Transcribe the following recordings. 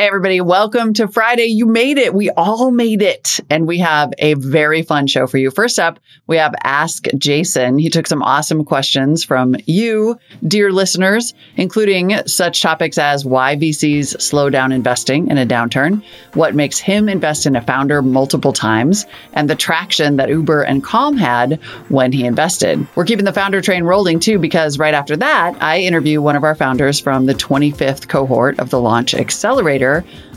Hey, everybody, welcome to Friday. You made it. We all made it. And we have a very fun show for you. First up, we have Ask Jason. He took some awesome questions from you, dear listeners, including such topics as why VCs slow down investing in a downturn, what makes him invest in a founder multiple times, and the traction that Uber and Calm had when he invested. We're keeping the founder train rolling too, because right after that, I interview one of our founders from the 25th cohort of the Launch Accelerator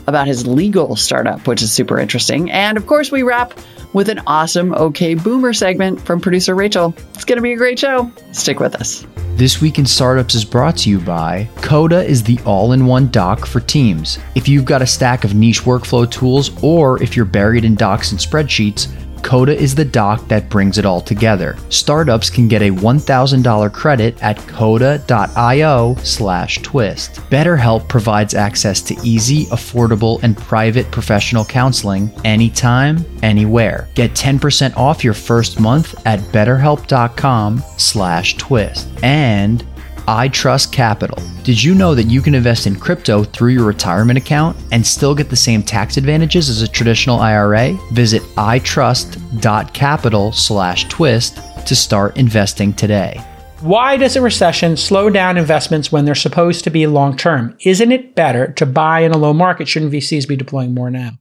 about his legal startup, which is super interesting. And of course, we wrap with an awesome OK Boomer segment from producer Rachel. It's going to be a great show. Stick with us. This Week in Startups is brought to you by Coda is the all in one doc for teams. If you've got a stack of niche workflow tools or if you're buried in docs and spreadsheets, Coda is the doc that brings it all together. Startups can get a $1,000 credit at coda.io slash twist. BetterHelp provides access to easy, affordable, and private professional counseling anytime, anywhere. Get 10% off your first month at betterhelp.com slash twist. And iTrustCapital. Did you know that you can invest in crypto through your retirement account and still get the same tax advantages as a traditional IRA? Visit itrust.capital slash twist to start investing today. Why does a recession slow down investments when they're supposed to be long term? Isn't it better to buy in a low market? Shouldn't VCs be deploying more now?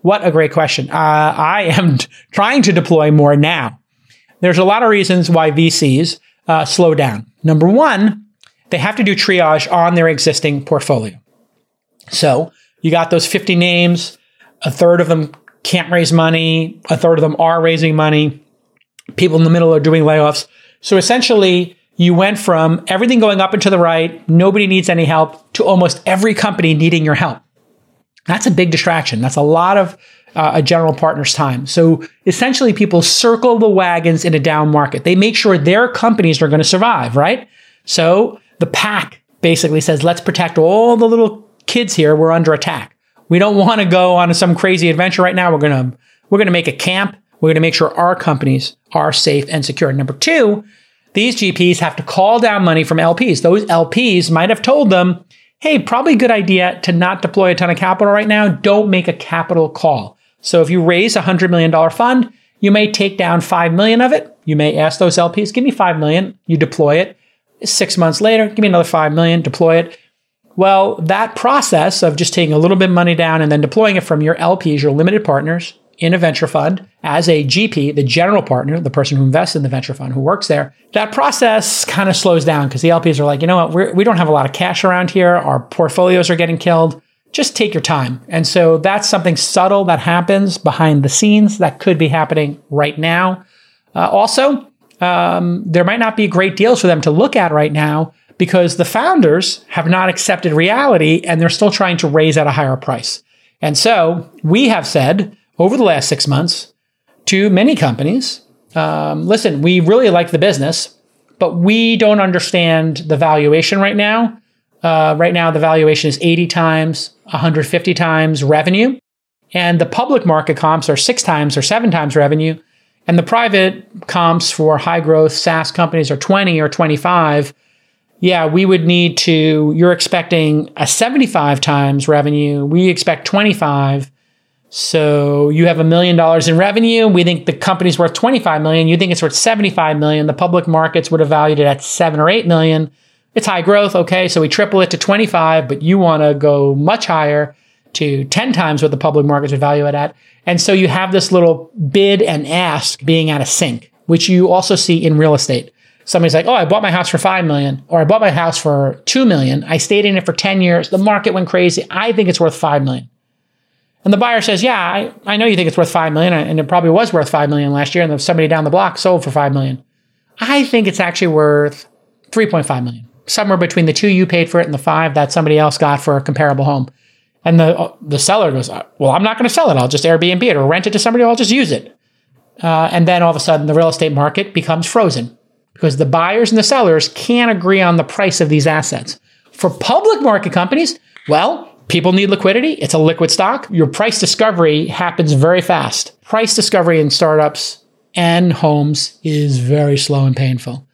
What a great question. Uh, I am trying to deploy more now. There's a lot of reasons why VCs uh, slow down. Number one, they have to do triage on their existing portfolio. So you got those 50 names, a third of them can't raise money, a third of them are raising money, people in the middle are doing layoffs. So essentially, you went from everything going up and to the right, nobody needs any help, to almost every company needing your help. That's a big distraction. That's a lot of uh, a general partner's time. So essentially, people circle the wagons in a down market. They make sure their companies are going to survive, right? So the pack basically says, let's protect all the little kids here. We're under attack. We don't want to go on some crazy adventure right now. We're gonna we're gonna make a camp. We're gonna make sure our companies are safe and secure. Number two, these GPs have to call down money from LPs. Those LPs might have told them, hey, probably a good idea to not deploy a ton of capital right now. Don't make a capital call. So if you raise a $100 million fund, you may take down 5 million of it. You may ask those LPs, give me 5 million. You deploy it. Six months later, give me another 5 million, deploy it. Well, that process of just taking a little bit of money down and then deploying it from your LPs, your limited partners, in a venture fund as a GP, the general partner, the person who invests in the venture fund who works there, that process kind of slows down because the LPs are like, you know what, we're, we do not have a lot of cash around here. Our portfolios are getting killed. Just take your time. And so that's something subtle that happens behind the scenes that could be happening right now. Uh, also, um, there might not be great deals for them to look at right now because the founders have not accepted reality and they're still trying to raise at a higher price. And so we have said, over the last six months to many companies um, listen, we really like the business, but we don't understand the valuation right now. Uh, right now, the valuation is 80 times, 150 times revenue. And the public market comps are six times or seven times revenue. And the private comps for high growth SaaS companies are 20 or 25. Yeah, we would need to, you're expecting a 75 times revenue. We expect 25. So you have a million dollars in revenue. We think the company's worth 25 million. You think it's worth 75 million. The public markets would have valued it at seven or eight million. It's high growth. Okay. So we triple it to 25, but you want to go much higher to 10 times what the public markets would value it at. And so you have this little bid and ask being out of sync, which you also see in real estate. Somebody's like, oh, I bought my house for 5 million, or I bought my house for 2 million. I stayed in it for 10 years. The market went crazy. I think it's worth 5 million. And the buyer says, "Yeah, I, I know you think it's worth five million, and it probably was worth five million last year, and somebody down the block sold for five million. I think it's actually worth three point five million, somewhere between the two you paid for it and the five that somebody else got for a comparable home." And the the seller goes, "Well, I'm not going to sell it. I'll just Airbnb it or rent it to somebody. Or I'll just use it." Uh, and then all of a sudden, the real estate market becomes frozen because the buyers and the sellers can't agree on the price of these assets. For public market companies, well, People need liquidity. It's a liquid stock. Your price discovery happens very fast. Price discovery in startups and homes is very slow and painful.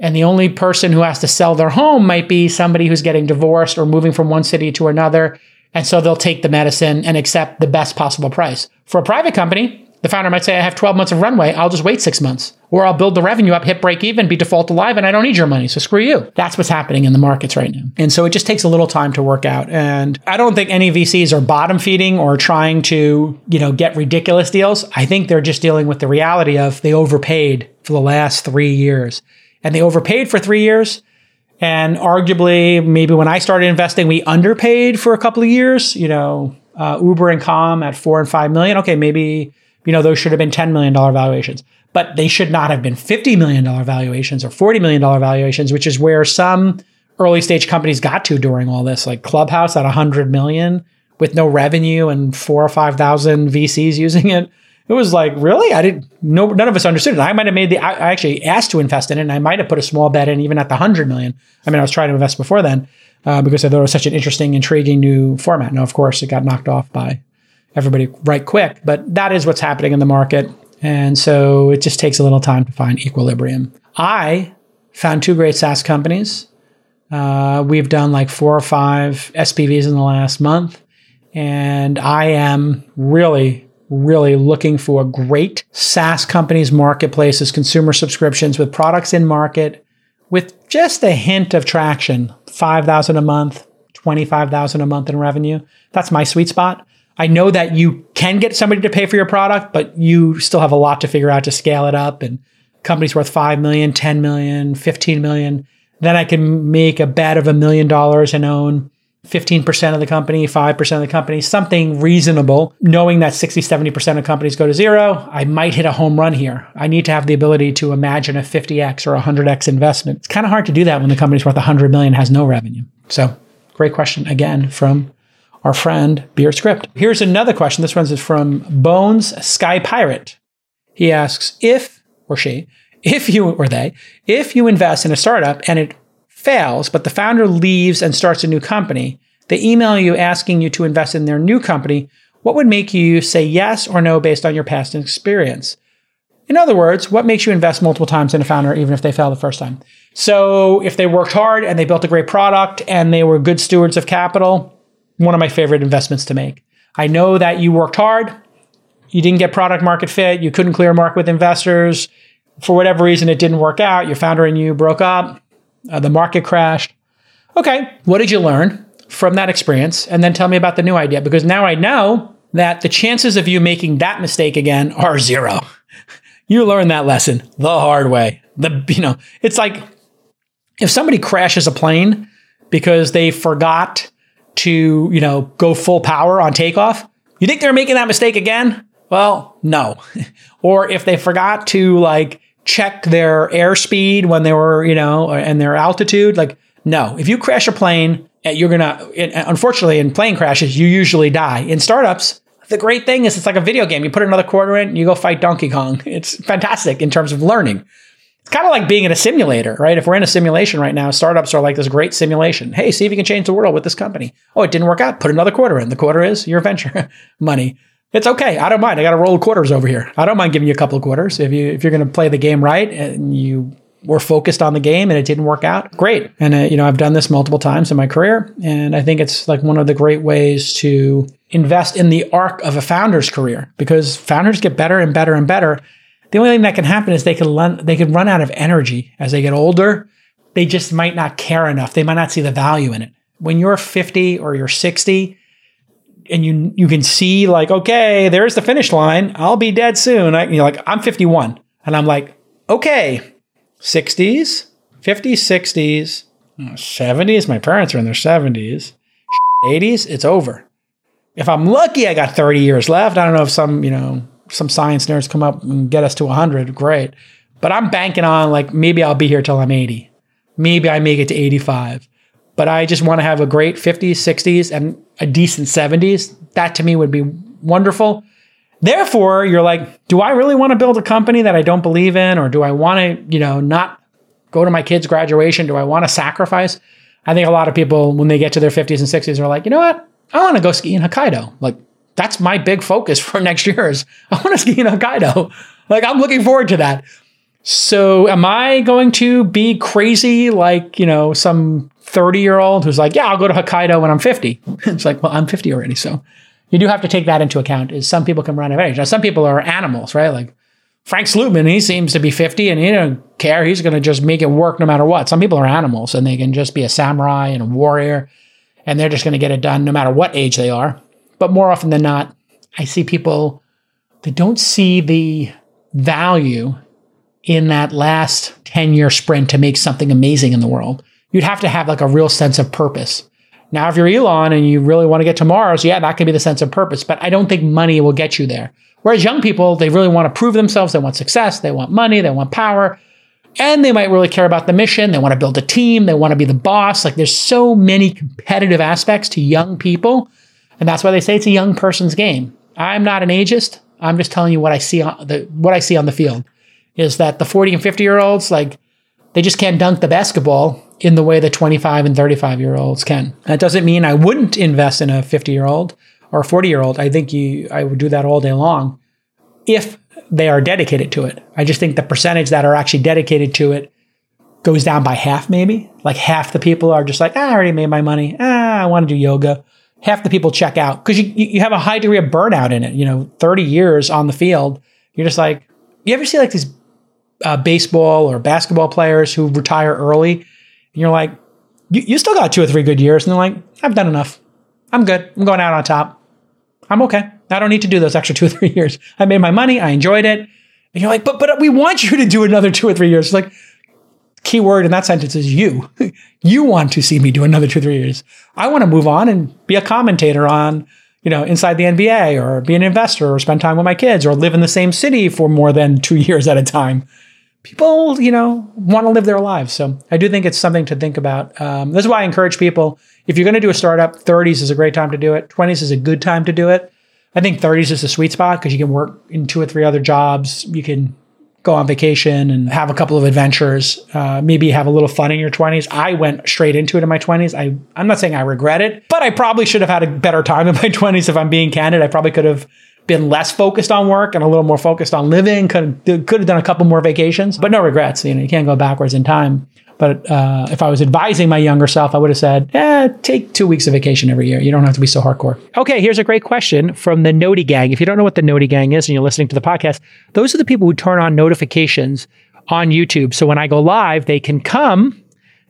And the only person who has to sell their home might be somebody who's getting divorced or moving from one city to another. And so they'll take the medicine and accept the best possible price. For a private company, the founder might say, I have 12 months of runway. I'll just wait six months. Or I'll build the revenue up, hit break even, be default alive, and I don't need your money. So screw you. That's what's happening in the markets right now. And so it just takes a little time to work out. And I don't think any VCs are bottom feeding or trying to, you know, get ridiculous deals. I think they're just dealing with the reality of they overpaid for the last three years. And they overpaid for three years. And arguably, maybe when I started investing, we underpaid for a couple of years. You know, uh, Uber and Calm at four and five million. Okay, maybe you know, those should have been $10 million valuations, but they should not have been $50 million valuations or $40 million valuations, which is where some early stage companies got to during all this, like Clubhouse at a 100 million with no revenue and four or 5,000 VCs using it. It was like, really? I didn't no none of us understood it. I might have made the I, actually asked to invest in it and I might have put a small bet in even at the 100 million. I mean, I was trying to invest before then uh, because I thought it was such an interesting, intriguing new format. Now, of course, it got knocked off by everybody right quick, but that is what's happening in the market. And so it just takes a little time to find equilibrium. I found two great SaaS companies. Uh, we've done like four or five SPVs in the last month. And I am really, really looking for great SaaS companies, marketplaces, consumer subscriptions with products in market with just a hint of traction 5,000 a month, 25,000 a month in revenue. That's my sweet spot. I know that you can get somebody to pay for your product, but you still have a lot to figure out to scale it up. And companies worth 5 million, 10 million, 15 million. Then I can make a bet of a million dollars and own 15% of the company, 5% of the company, something reasonable, knowing that 60, 70% of companies go to zero. I might hit a home run here. I need to have the ability to imagine a 50x or 100x investment. It's kind of hard to do that when the company's worth 100 million has no revenue. So, great question again from our friend Beer Script. Here's another question. This one is from Bones Sky Pirate. He asks if or she, if you or they, if you invest in a startup and it fails, but the founder leaves and starts a new company, they email you asking you to invest in their new company. What would make you say yes or no based on your past experience? In other words, what makes you invest multiple times in a founder even if they fail the first time? So, if they worked hard and they built a great product and they were good stewards of capital, one of my favorite investments to make. I know that you worked hard, you didn't get product market fit, you couldn't clear mark with investors. For whatever reason, it didn't work out. Your founder and you broke up, uh, the market crashed. Okay, what did you learn from that experience? And then tell me about the new idea because now I know that the chances of you making that mistake again are zero. you learned that lesson the hard way. The you know, it's like if somebody crashes a plane because they forgot to, you know, go full power on takeoff. You think they're making that mistake again? Well, no. or if they forgot to like check their airspeed when they were, you know, and their altitude, like, no. If you crash a plane, eh, you're gonna, unfortunately, in plane crashes, you usually die. In startups, the great thing is it's like a video game. You put another quarter in, you go fight Donkey Kong. It's fantastic in terms of learning. It's kind of like being in a simulator, right? If we're in a simulation right now, startups are like this great simulation. Hey, see if you can change the world with this company. Oh, it didn't work out. Put another quarter in. The quarter is your venture money. It's okay. I don't mind. I got a roll of quarters over here. I don't mind giving you a couple of quarters if you if you're going to play the game right and you were focused on the game and it didn't work out. Great. And uh, you know, I've done this multiple times in my career, and I think it's like one of the great ways to invest in the arc of a founder's career because founders get better and better and better the only thing that can happen is they can run, they can run out of energy as they get older. They just might not care enough. They might not see the value in it. When you're 50 or you're 60 and you you can see like, okay, there's the finish line. I'll be dead soon. I, you're like, I'm 51. And I'm like, okay, 60s, 50s, 60s, 70s. My parents are in their 70s. 80s, it's over. If I'm lucky, I got 30 years left. I don't know if some, you know, some science nerds come up and get us to 100, great. But I'm banking on like maybe I'll be here till I'm 80. Maybe I make it to 85. But I just want to have a great 50s, 60s, and a decent 70s. That to me would be wonderful. Therefore, you're like, do I really want to build a company that I don't believe in? Or do I want to, you know, not go to my kid's graduation? Do I want to sacrifice? I think a lot of people, when they get to their 50s and 60s, are like, you know what? I want to go ski in Hokkaido. Like, that's my big focus for next year is I want to ski in Hokkaido. Like I'm looking forward to that. So am I going to be crazy like, you know, some 30 year old who's like, yeah, I'll go to Hokkaido when I'm 50. it's like, well, I'm 50 already. So you do have to take that into account is some people can run of age. Now, some people are animals, right? Like Frank Slootman, he seems to be 50 and he don't care. He's going to just make it work no matter what. Some people are animals and they can just be a samurai and a warrior and they're just going to get it done no matter what age they are. But more often than not, I see people that don't see the value in that last 10 year sprint to make something amazing in the world. You'd have to have like a real sense of purpose. Now, if you're Elon and you really want to get to Mars, yeah, that could be the sense of purpose, but I don't think money will get you there. Whereas young people, they really want to prove themselves. They want success. They want money. They want power. And they might really care about the mission. They want to build a team. They want to be the boss. Like there's so many competitive aspects to young people. And that's why they say it's a young person's game. I'm not an ageist. I'm just telling you what I see on the what I see on the field is that the 40 and 50 year olds like they just can't dunk the basketball in the way that 25 and 35 year olds can. That doesn't mean I wouldn't invest in a 50 year old or a 40 year old. I think you I would do that all day long if they are dedicated to it. I just think the percentage that are actually dedicated to it goes down by half maybe. Like half the people are just like, ah, I already made my money. Ah, I want to do yoga. Half the people check out because you, you have a high degree of burnout in it. You know, 30 years on the field, you're just like, you ever see like these uh, baseball or basketball players who retire early, and you're like, you, you still got two or three good years, and they're like, I've done enough. I'm good. I'm going out on top. I'm okay. I don't need to do those extra two or three years. I made my money. I enjoyed it. And you're like, but but we want you to do another two or three years. It's like, key word in that sentence is you. you want to see me do another two or three years. I want to move on and be a commentator on, you know, inside the NBA or be an investor or spend time with my kids or live in the same city for more than two years at a time people, you know, want to live their lives. So I do think it's something to think about. Um, this is why I encourage people if you're going to do a startup, 30s is a great time to do it. 20s is a good time to do it. I think 30s is a sweet spot because you can work in two or three other jobs. You can go on vacation and have a couple of adventures. Uh, maybe have a little fun in your 20s. I went straight into it in my 20s. I, I'm not saying I regret it, but I probably should have had a better time in my 20s if I'm being candid. I probably could have been less focused on work and a little more focused on living. Could could have done a couple more vacations, but no regrets. You know, you can't go backwards in time. But uh, if I was advising my younger self, I would have said, "Yeah, take two weeks of vacation every year. You don't have to be so hardcore." Okay, here's a great question from the Noti Gang. If you don't know what the Noti Gang is and you're listening to the podcast, those are the people who turn on notifications on YouTube. So when I go live, they can come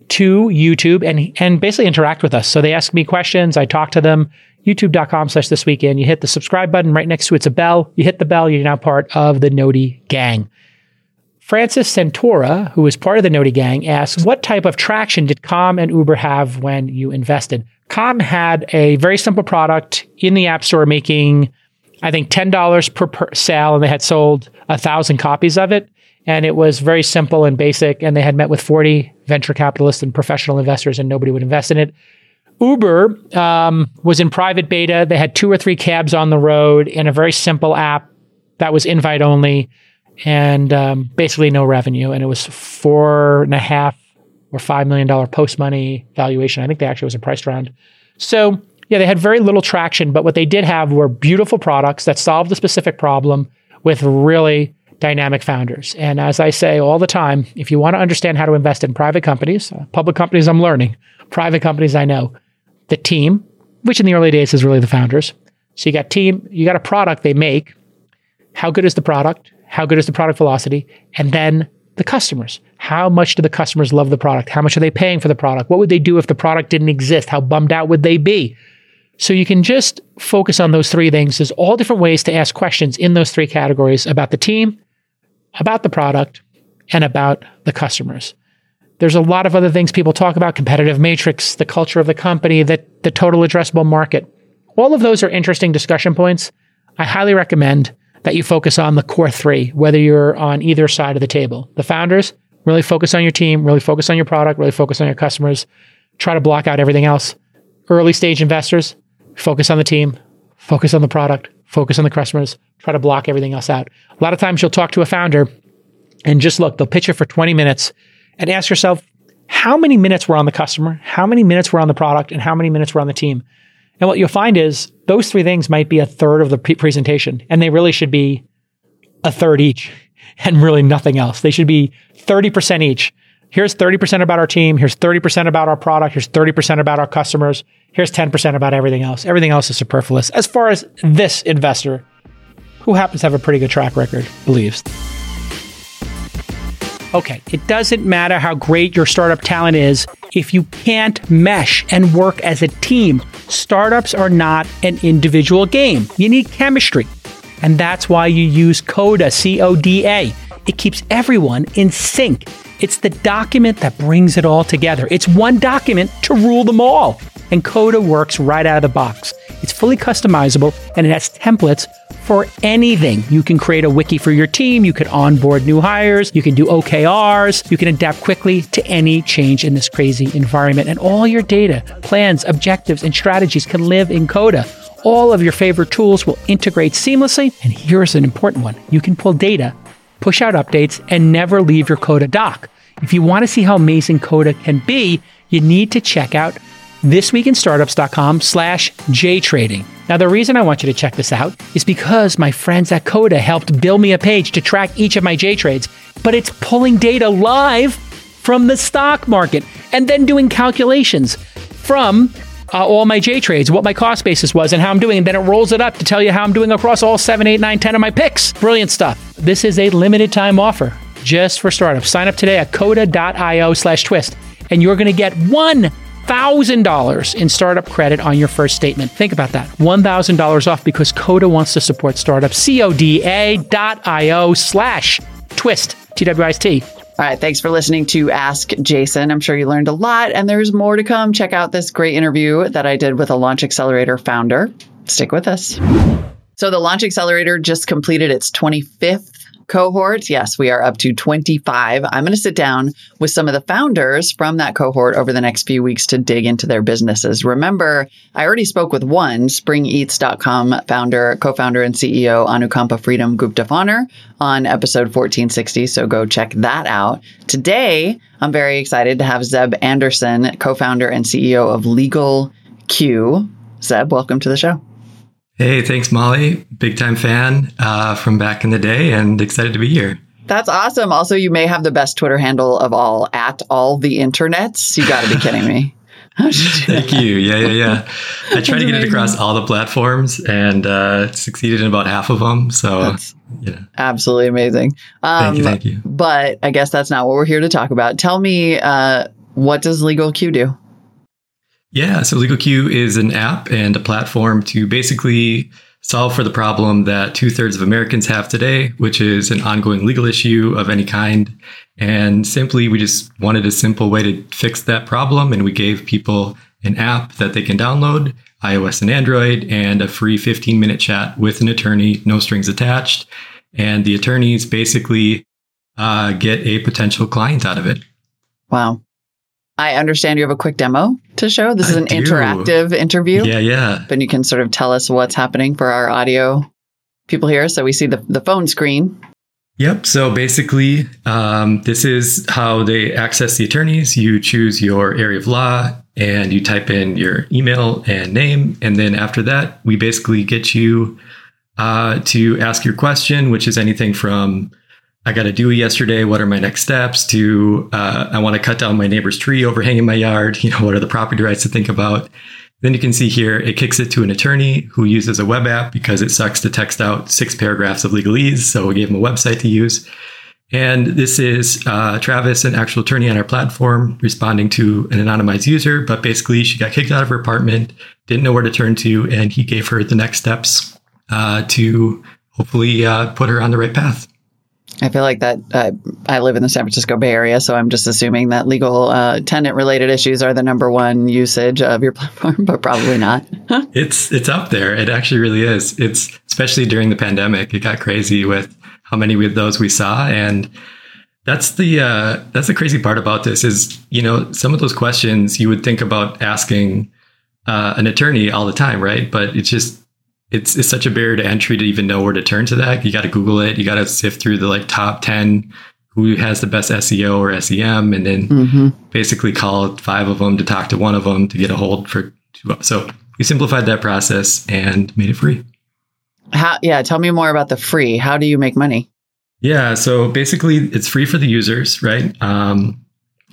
to YouTube and and basically interact with us. So they ask me questions, I talk to them youtube.com slash this weekend. You hit the subscribe button right next to it's a bell. You hit the bell, you're now part of the Noti gang. Francis Centora, who is part of the Noti gang, asks, what type of traction did Calm and Uber have when you invested? Calm had a very simple product in the App Store making, I think, $10 per, per sale, and they had sold a thousand copies of it. And it was very simple and basic. And they had met with 40 venture capitalists and professional investors, and nobody would invest in it. Uber um, was in private beta. They had two or three cabs on the road in a very simple app that was invite only and um, basically no revenue. And it was four and a half or five million dollar post money valuation. I think they actually was a price round. So yeah, they had very little traction, but what they did have were beautiful products that solved a specific problem with really dynamic founders. And as I say all the time, if you want to understand how to invest in private companies, uh, public companies, I'm learning, private companies, I know, the team, which in the early days is really the founders. So you got team, you got a product they make. How good is the product? How good is the product velocity? And then the customers. How much do the customers love the product? How much are they paying for the product? What would they do if the product didn't exist? How bummed out would they be? So you can just focus on those three things. There's all different ways to ask questions in those three categories about the team, about the product, and about the customers. There's a lot of other things people talk about competitive matrix, the culture of the company, the, the total addressable market. All of those are interesting discussion points. I highly recommend that you focus on the core three, whether you're on either side of the table. The founders, really focus on your team, really focus on your product, really focus on your customers, try to block out everything else. Early stage investors, focus on the team, focus on the product, focus on the customers, try to block everything else out. A lot of times you'll talk to a founder and just look, they'll pitch it for 20 minutes and ask yourself how many minutes were on the customer, how many minutes were on the product, and how many minutes were on the team. And what you'll find is those three things might be a third of the pre- presentation, and they really should be a third each and really nothing else. They should be 30% each. here's 30% about our team, here's 30% about our product, here's 30% about our customers, here's 10% about everything else. Everything else is superfluous. As far as this investor, who happens to have a pretty good track record, believes. Okay, it doesn't matter how great your startup talent is if you can't mesh and work as a team. Startups are not an individual game. You need chemistry. And that's why you use CODA, C O D A. It keeps everyone in sync. It's the document that brings it all together. It's one document to rule them all. And CODA works right out of the box. It's fully customizable and it has templates for anything. You can create a wiki for your team, you can onboard new hires, you can do OKRs, you can adapt quickly to any change in this crazy environment. And all your data, plans, objectives, and strategies can live in CODA. All of your favorite tools will integrate seamlessly. And here's an important one you can pull data, push out updates, and never leave your CODA doc. If you want to see how amazing CODA can be, you need to check out thisweekinstartups.com slash jtrading. Now, the reason I want you to check this out is because my friends at Coda helped build me a page to track each of my J trades, but it's pulling data live from the stock market and then doing calculations from uh, all my J trades, what my cost basis was, and how I'm doing. And then it rolls it up to tell you how I'm doing across all 7, 8, 9, 10 of my picks. Brilliant stuff. This is a limited time offer just for startups. Sign up today at coda.io slash twist, and you're going to get one $1,000 in startup credit on your first statement. Think about that. $1,000 off because Coda wants to support startups. C-O-D-A.io slash twist, T-W-I-S-T. All right. Thanks for listening to Ask Jason. I'm sure you learned a lot and there's more to come. Check out this great interview that I did with a Launch Accelerator founder. Stick with us. So the Launch Accelerator just completed its 25th cohort. Yes, we are up to 25. I'm going to sit down with some of the founders from that cohort over the next few weeks to dig into their businesses. Remember, I already spoke with one springeats.com founder, co-founder and CEO Anukampa Freedom Gupta on episode 1460. So go check that out. Today, I'm very excited to have Zeb Anderson, co-founder and CEO of Legal Q. Zeb, welcome to the show. Hey, thanks, Molly. Big time fan uh, from back in the day and excited to be here. That's awesome. Also, you may have the best Twitter handle of all at all the internets. You got to be kidding me. Thank you. Yeah, yeah, yeah. I tried to get it across all the platforms and uh, succeeded in about half of them. So, that's yeah. absolutely amazing. Um, thank you. Thank you. But I guess that's not what we're here to talk about. Tell me, uh, what does LegalQ do? Yeah, so LegalQ is an app and a platform to basically solve for the problem that two thirds of Americans have today, which is an ongoing legal issue of any kind. And simply, we just wanted a simple way to fix that problem. And we gave people an app that they can download, iOS and Android, and a free 15 minute chat with an attorney, no strings attached. And the attorneys basically uh, get a potential client out of it. Wow. I understand you have a quick demo to show. This is an interactive interview. Yeah, yeah. But you can sort of tell us what's happening for our audio people here. So we see the, the phone screen. Yep. So basically, um, this is how they access the attorneys. You choose your area of law and you type in your email and name. And then after that, we basically get you uh, to ask your question, which is anything from I got a DUI yesterday. What are my next steps? To uh, I want to cut down my neighbor's tree overhanging my yard. You know, what are the property rights to think about? Then you can see here it kicks it to an attorney who uses a web app because it sucks to text out six paragraphs of legalese. So we gave him a website to use. And this is uh, Travis, an actual attorney on our platform, responding to an anonymized user. But basically, she got kicked out of her apartment, didn't know where to turn to, and he gave her the next steps uh, to hopefully uh, put her on the right path. I feel like that uh, I live in the San Francisco Bay Area, so I'm just assuming that legal uh, tenant related issues are the number one usage of your platform, but probably not. it's it's up there. It actually really is. It's especially during the pandemic, it got crazy with how many of those we saw, and that's the uh, that's the crazy part about this is you know some of those questions you would think about asking uh, an attorney all the time, right? But it's just it's, it's such a barrier to entry to even know where to turn to that. You got to Google it. You got to sift through the like top 10 who has the best SEO or SEM and then mm-hmm. basically call five of them to talk to one of them to get a hold for two. So we simplified that process and made it free. How, yeah. Tell me more about the free. How do you make money? Yeah. So basically it's free for the users, right? Um,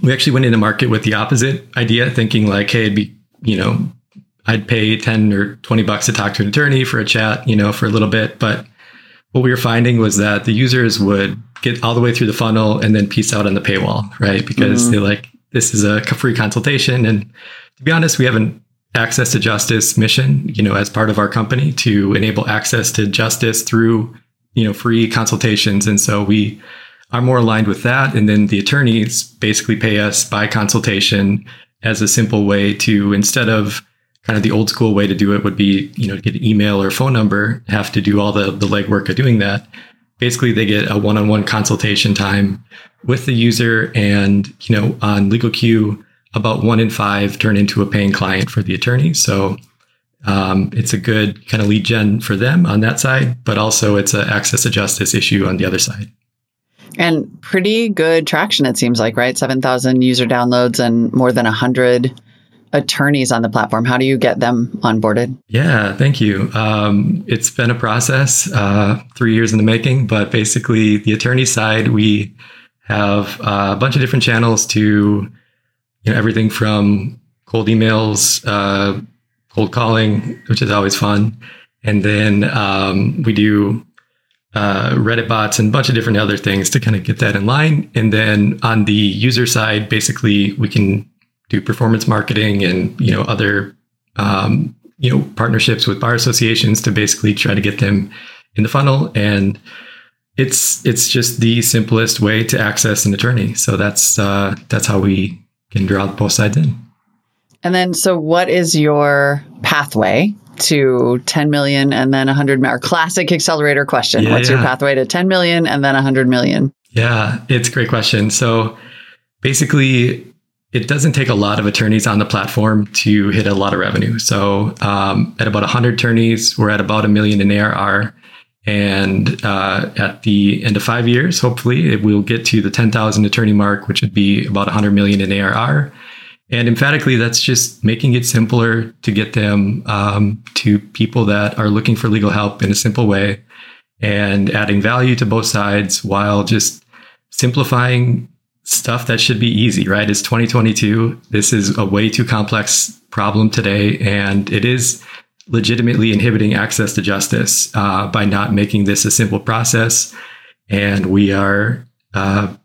we actually went into market with the opposite idea, thinking like, hey, it'd be, you know, I'd pay 10 or 20 bucks to talk to an attorney for a chat, you know, for a little bit. But what we were finding was that the users would get all the way through the funnel and then piece out on the paywall, right? Because mm-hmm. they like, this is a free consultation. And to be honest, we have an access to justice mission, you know, as part of our company to enable access to justice through, you know, free consultations. And so we are more aligned with that. And then the attorneys basically pay us by consultation as a simple way to, instead of kind of the old school way to do it would be, you know, get an email or phone number, have to do all the, the legwork of doing that. Basically, they get a one-on-one consultation time with the user and, you know, on LegalQ, about one in five turn into a paying client for the attorney. So um, it's a good kind of lead gen for them on that side, but also it's an access to justice issue on the other side. And pretty good traction, it seems like, right? 7,000 user downloads and more than 100 attorneys on the platform. How do you get them onboarded? Yeah, thank you. Um, it's been a process, uh, three years in the making, but basically, the attorney side, we have uh, a bunch of different channels to you know, everything from cold emails, uh, cold calling, which is always fun. And then um, we do uh, Reddit bots and a bunch of different other things to kind of get that in line. And then on the user side, basically we can do performance marketing and you know other um, you know partnerships with bar associations to basically try to get them in the funnel. And it's it's just the simplest way to access an attorney. So that's uh, that's how we can draw both sides in. And then, so what is your pathway to 10 million and then 100 million? Classic accelerator question. Yeah, What's yeah. your pathway to 10 million and then 100 million? Yeah, it's a great question. So basically, it doesn't take a lot of attorneys on the platform to hit a lot of revenue. So um, at about 100 attorneys, we're at about a million in ARR. And uh, at the end of five years, hopefully, it will get to the 10,000 attorney mark, which would be about 100 million in ARR. And emphatically, that's just making it simpler to get them um, to people that are looking for legal help in a simple way and adding value to both sides while just simplifying stuff that should be easy, right? It's 2022. This is a way too complex problem today. And it is legitimately inhibiting access to justice uh, by not making this a simple process. And we are uh,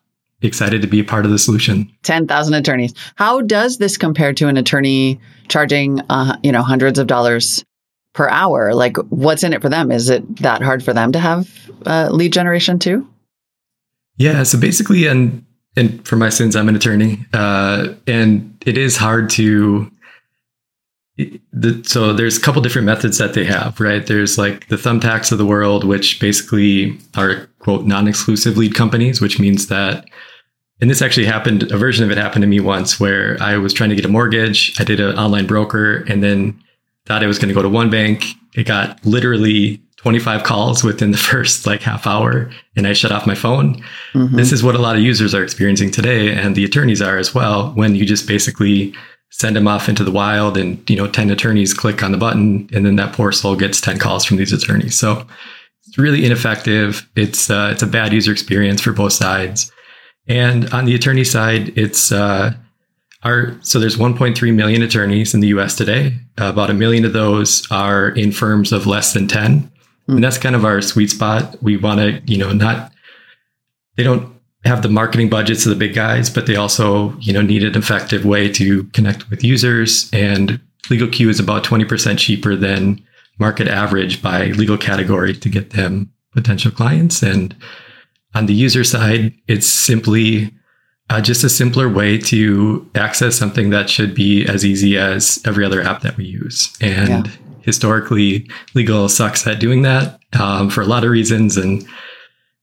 excited to be a part of the solution. 10,000 attorneys. How does this compare to an attorney charging, uh, you know, hundreds of dollars per hour? Like, what's in it for them? Is it that hard for them to have uh, lead generation too? Yeah. So basically, and and for my sins, I'm an attorney, uh, and it is hard to the, so there's a couple different methods that they have, right? There's like the thumbtacks of the world, which basically are quote non-exclusive lead companies, which means that, and this actually happened, a version of it happened to me once where I was trying to get a mortgage. I did an online broker and then thought I was going to go to one bank. It got literally 25 calls within the first like half hour and I shut off my phone. Mm-hmm. This is what a lot of users are experiencing today and the attorneys are as well when you just basically send them off into the wild and you know 10 attorneys click on the button and then that poor soul gets 10 calls from these attorneys. So it's really ineffective. It's uh, it's a bad user experience for both sides. And on the attorney side it's uh, our so there's 1.3 million attorneys in the us today. About a million of those are in firms of less than 10 mm. and that's kind of our sweet spot we want to you know not they don't have the marketing budgets of the big guys, but they also, you know, need an effective way to connect with users. And LegalQ is about 20% cheaper than market average by legal category to get them potential clients. And on the user side, it's simply uh, just a simpler way to access something that should be as easy as every other app that we use. And yeah. Historically, legal sucks at doing that um, for a lot of reasons. And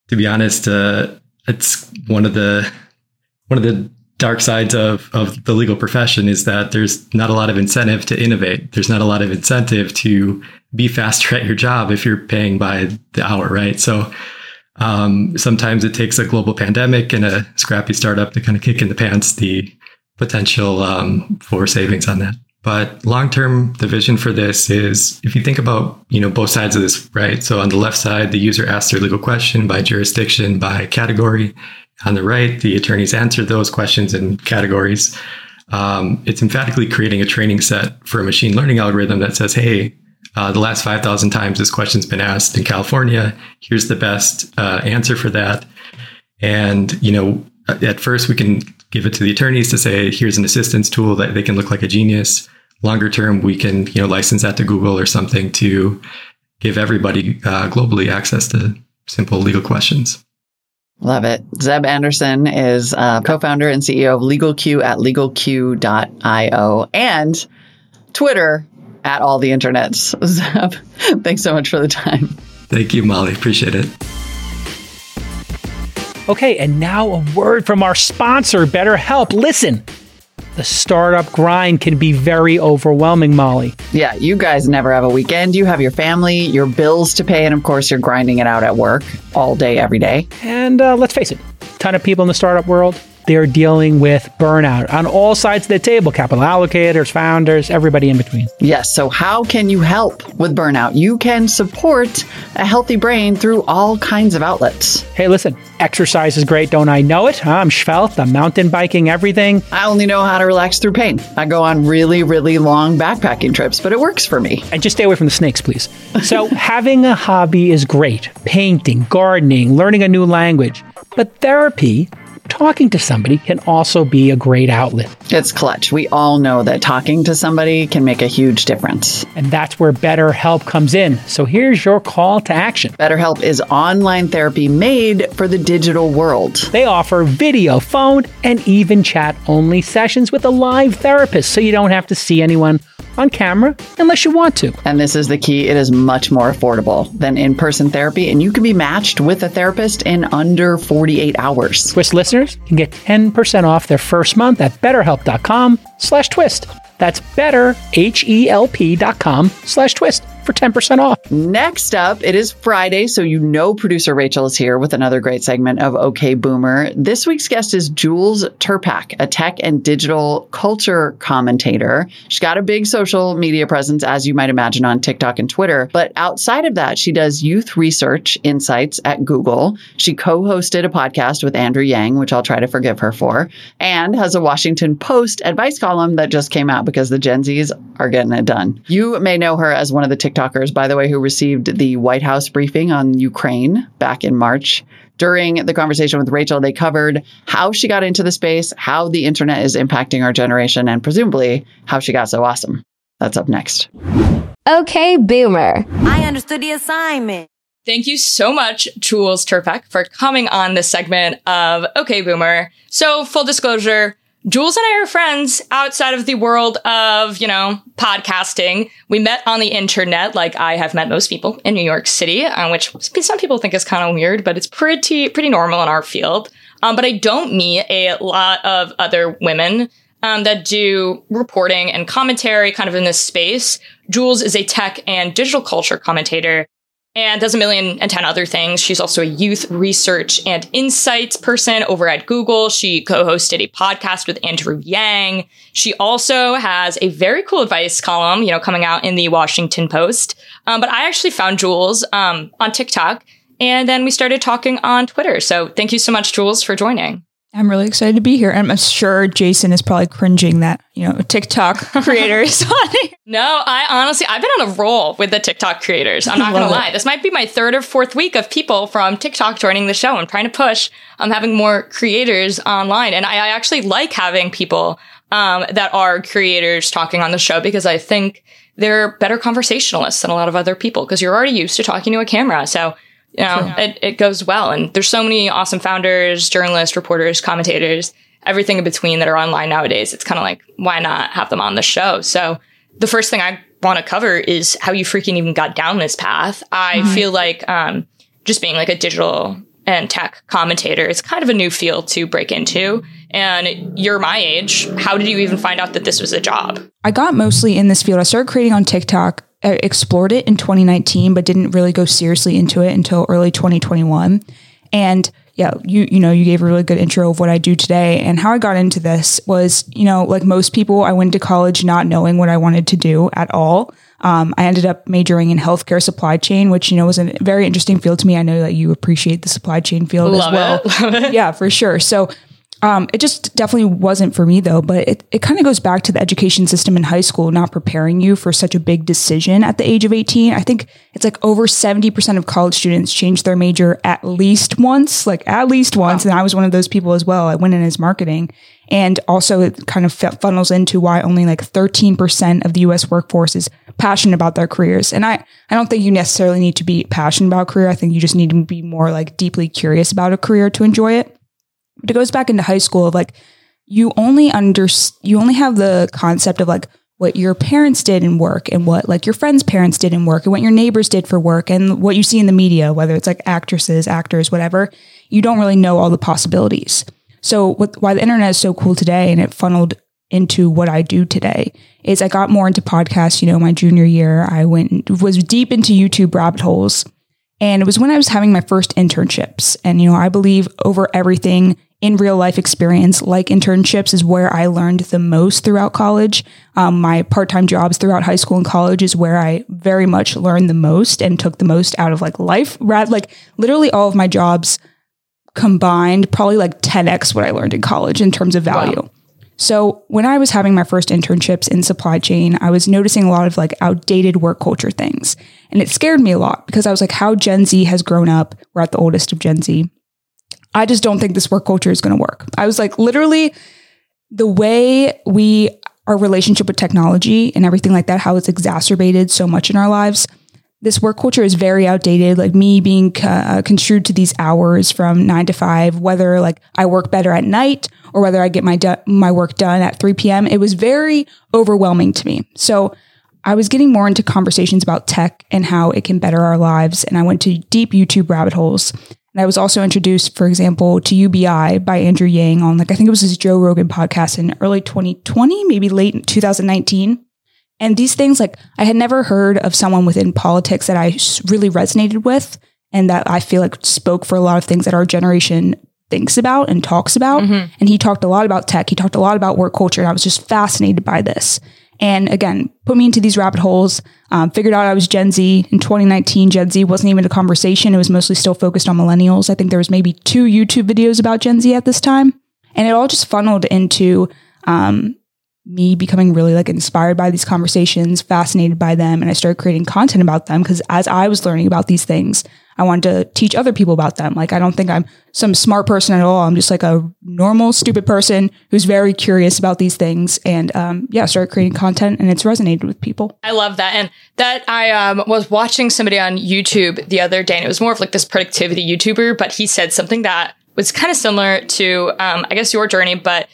to be honest, uh, it's one of the one of the dark sides of of the legal profession is that there's not a lot of incentive to innovate. There's not a lot of incentive to be faster at your job if you're paying by the hour, right? So um, sometimes it takes a global pandemic and a scrappy startup to kind of kick in the pants the potential um, for savings on that. But long term, the vision for this is if you think about, you know, both sides of this, right? So on the left side, the user asks their legal question by jurisdiction, by category. on the right, the attorneys answer those questions in categories. Um, it's emphatically creating a training set for a machine learning algorithm that says, hey, uh, the last 5,000 times this question's been asked in California, here's the best uh, answer for that. And, you know, at first we can give it to the attorneys to say, here's an assistance tool that they can look like a genius. Longer term, we can, you know, license that to Google or something to give everybody uh, globally access to simple legal questions. Love it. Zeb Anderson is uh, co-founder and CEO of LegalQ at legalq.io and Twitter at all the internets. Zeb, thanks so much for the time. Thank you, Molly. Appreciate it. Okay, and now a word from our sponsor, BetterHelp. Listen, the startup grind can be very overwhelming, Molly. Yeah, you guys never have a weekend. You have your family, your bills to pay, and of course, you're grinding it out at work all day, every day. And uh, let's face it, ton of people in the startup world they're dealing with burnout on all sides of the table capital allocators, founders, everybody in between. Yes. So, how can you help with burnout? You can support a healthy brain through all kinds of outlets. Hey, listen, exercise is great, don't I know it? I'm svelte, I'm mountain biking, everything. I only know how to relax through pain. I go on really, really long backpacking trips, but it works for me. And just stay away from the snakes, please. So, having a hobby is great painting, gardening, learning a new language. But therapy talking to somebody can also be a great outlet. It's clutch. We all know that talking to somebody can make a huge difference. And that's where BetterHelp comes in. So here's your call to action BetterHelp is online therapy made for the digital world. They offer video, phone, and even chat only sessions with a live therapist so you don't have to see anyone on camera unless you want to. And this is the key it is much more affordable than in person therapy, and you can be matched with a therapist in under 48 hours. Twist listeners can get 10% off their first month at betterhelp.com slash twist. That's better, H-E-L-P dot com slash twist for 10% off. Next up, it is Friday, so you know producer Rachel is here with another great segment of OK Boomer. This week's guest is Jules Terpak, a tech and digital culture commentator. She's got a big social media presence, as you might imagine, on TikTok and Twitter. But outside of that, she does youth research insights at Google. She co hosted a podcast with Andrew Yang, which I'll try to forgive her for, and has a Washington Post advice column that just came out because the Gen Zs are getting it done. You may know her as one of the TikTokers, by the way, who received the White House briefing on Ukraine back in March. During the conversation with Rachel, they covered how she got into the space, how the internet is impacting our generation, and presumably how she got so awesome. That's up next. Okay, Boomer. I understood the assignment. Thank you so much, Jules Terpak, for coming on this segment of OK Boomer. So, full disclosure, Jules and I are friends outside of the world of, you know, podcasting. We met on the internet, like I have met most people in New York City, uh, which some people think is kind of weird, but it's pretty, pretty normal in our field. Um, but I don't meet a lot of other women um, that do reporting and commentary kind of in this space. Jules is a tech and digital culture commentator and does a million and ten other things. She's also a youth research and insights person over at Google. She co-hosted a podcast with Andrew Yang. She also has a very cool advice column, you know, coming out in the Washington Post. Um, but I actually found Jules um, on TikTok, and then we started talking on Twitter. So thank you so much, Jules, for joining. I'm really excited to be here. I'm sure Jason is probably cringing that, you know, TikTok creators on here. No, I honestly, I've been on a roll with the TikTok creators. I'm not going to lie. This might be my third or fourth week of people from TikTok joining the show. I'm trying to push. I'm having more creators online. And I, I actually like having people um, that are creators talking on the show because I think they're better conversationalists than a lot of other people because you're already used to talking to a camera. So you know, it, it goes well. And there's so many awesome founders, journalists, reporters, commentators, everything in between that are online nowadays. It's kind of like, why not have them on the show? So the first thing I want to cover is how you freaking even got down this path. I mm-hmm. feel like, um, just being like a digital and tech commentator is kind of a new field to break into. And you're my age. How did you even find out that this was a job? I got mostly in this field. I started creating on TikTok explored it in 2019, but didn't really go seriously into it until early 2021. And yeah, you you know, you gave a really good intro of what I do today and how I got into this was, you know, like most people, I went to college not knowing what I wanted to do at all. Um, I ended up majoring in healthcare supply chain, which you know was a very interesting field to me. I know that you appreciate the supply chain field Love as well. it. Love it. Yeah, for sure. So um, it just definitely wasn't for me though, but it, it kind of goes back to the education system in high school not preparing you for such a big decision at the age of 18. I think it's like over 70% of college students change their major at least once, like at least once. And I was one of those people as well. I went in as marketing. And also it kind of funnels into why only like 13% of the US workforce is passionate about their careers. And I, I don't think you necessarily need to be passionate about a career. I think you just need to be more like deeply curious about a career to enjoy it it goes back into high school of like you only under you only have the concept of like what your parents did in work and what like your friends' parents did in work and what your neighbors did for work and what you see in the media, whether it's like actresses, actors, whatever. You don't really know all the possibilities. So what, why the internet is so cool today and it funneled into what I do today is I got more into podcasts, you know, my junior year. I went was deep into YouTube rabbit holes. And it was when I was having my first internships. And, you know, I believe over everything in real life experience, like internships, is where I learned the most throughout college. Um, my part time jobs throughout high school and college is where I very much learned the most and took the most out of like life. Rather, like literally all of my jobs combined, probably like 10x what I learned in college in terms of value. So when I was having my first internships in supply chain, I was noticing a lot of like outdated work culture things. And it scared me a lot because I was like, how Gen Z has grown up. We're at the oldest of Gen Z. I just don't think this work culture is going to work. I was like, literally, the way we, our relationship with technology and everything like that, how it's exacerbated so much in our lives. This work culture is very outdated. Like me being uh, construed to these hours from nine to five, whether like I work better at night or whether I get my do- my work done at 3 p.m. It was very overwhelming to me. So I was getting more into conversations about tech and how it can better our lives. And I went to deep YouTube rabbit holes. And I was also introduced, for example, to UBI by Andrew Yang on like, I think it was his Joe Rogan podcast in early 2020, maybe late 2019. And these things, like, I had never heard of someone within politics that I really resonated with and that I feel like spoke for a lot of things that our generation thinks about and talks about. Mm-hmm. And he talked a lot about tech. He talked a lot about work culture. And I was just fascinated by this. And again, put me into these rabbit holes. Um, figured out I was Gen Z in 2019. Gen Z wasn't even a conversation. It was mostly still focused on millennials. I think there was maybe two YouTube videos about Gen Z at this time. And it all just funneled into um, me becoming really like inspired by these conversations, fascinated by them, and I started creating content about them because as I was learning about these things, I wanted to teach other people about them. Like I don't think I'm some smart person at all. I'm just like a normal, stupid person who's very curious about these things. And um, yeah, started creating content, and it's resonated with people. I love that. And that I um, was watching somebody on YouTube the other day, and it was more of like this productivity YouTuber, but he said something that was kind of similar to, um, I guess, your journey, but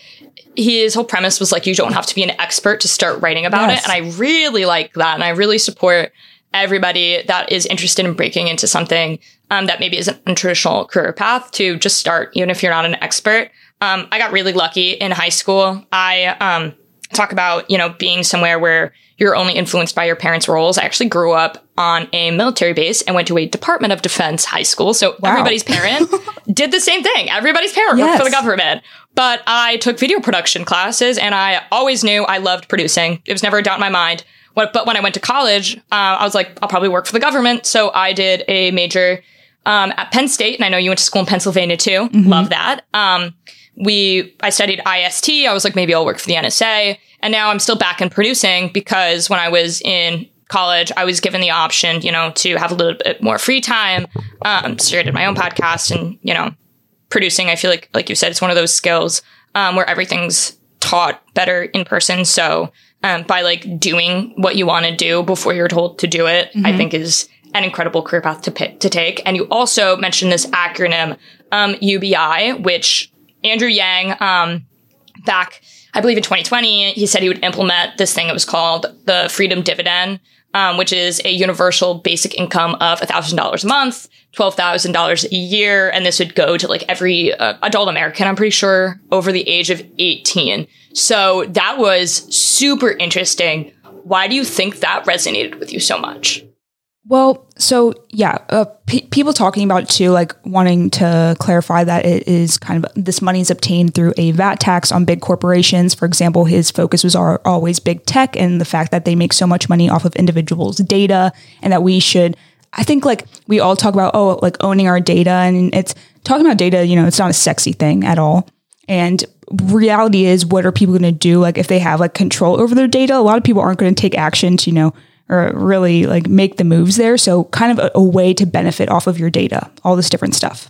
his whole premise was like, you don't have to be an expert to start writing about Yes. it. And I really like that. And I really support everybody that is interested in breaking into something um, that maybe isn't a traditional career path to just start, even if you're not an expert. Um, I got really lucky in high school. I um, talk about, you know, being somewhere where you're only influenced by your parents' roles. I actually grew up on a military base and went to a Department of Defense high school. So Wow. everybody's parent did the same thing. Everybody's parent worked for the government. But I took video production classes and I always knew I loved producing. It was never a doubt in my mind. But when I went to college, uh, I was like, I'll probably work for the government. So I did a major um, at Penn State, and I know you went to school in Pennsylvania too. Love that. Um, we I studied IST. I was like, maybe I'll work for the NSA, and now I'm still back in producing because when I was in college, I was given the option, you know, to have a little bit more free time. Um, started my own podcast, and you know, producing. I feel like, like you said, it's one of those skills um, where everything's taught better in person. So um, by like doing what you want to do before you're told to do it, I think is an incredible career path to pick, to take. And you also mentioned this acronym um, UBI, which Andrew Yang um, back, I believe in 2020, he said he would implement this thing It was called the Freedom Dividend, um, which is a universal basic income of $1,000 a month, $12,000 a year. And this would go to like every uh, adult American, I'm pretty sure, over the age of 18. So that was super interesting. Why do you think that resonated with you so much? Well, so yeah, uh, pe people talking about too, like wanting to clarify that it is kind of this money is obtained through a VAT tax on big corporations. For example, his focus was al- always big tech and the fact that they make so much money off of individuals' data, and that we should. I think like we all talk about oh like owning our data, and it's talking about data. You know, it's not a sexy thing at all. And reality is, what are people going to do? Like if they have like control over their data, a lot of people aren't going to take action to you know or really like make the moves there. So kind of a, a way to benefit off of your data, all this different stuff.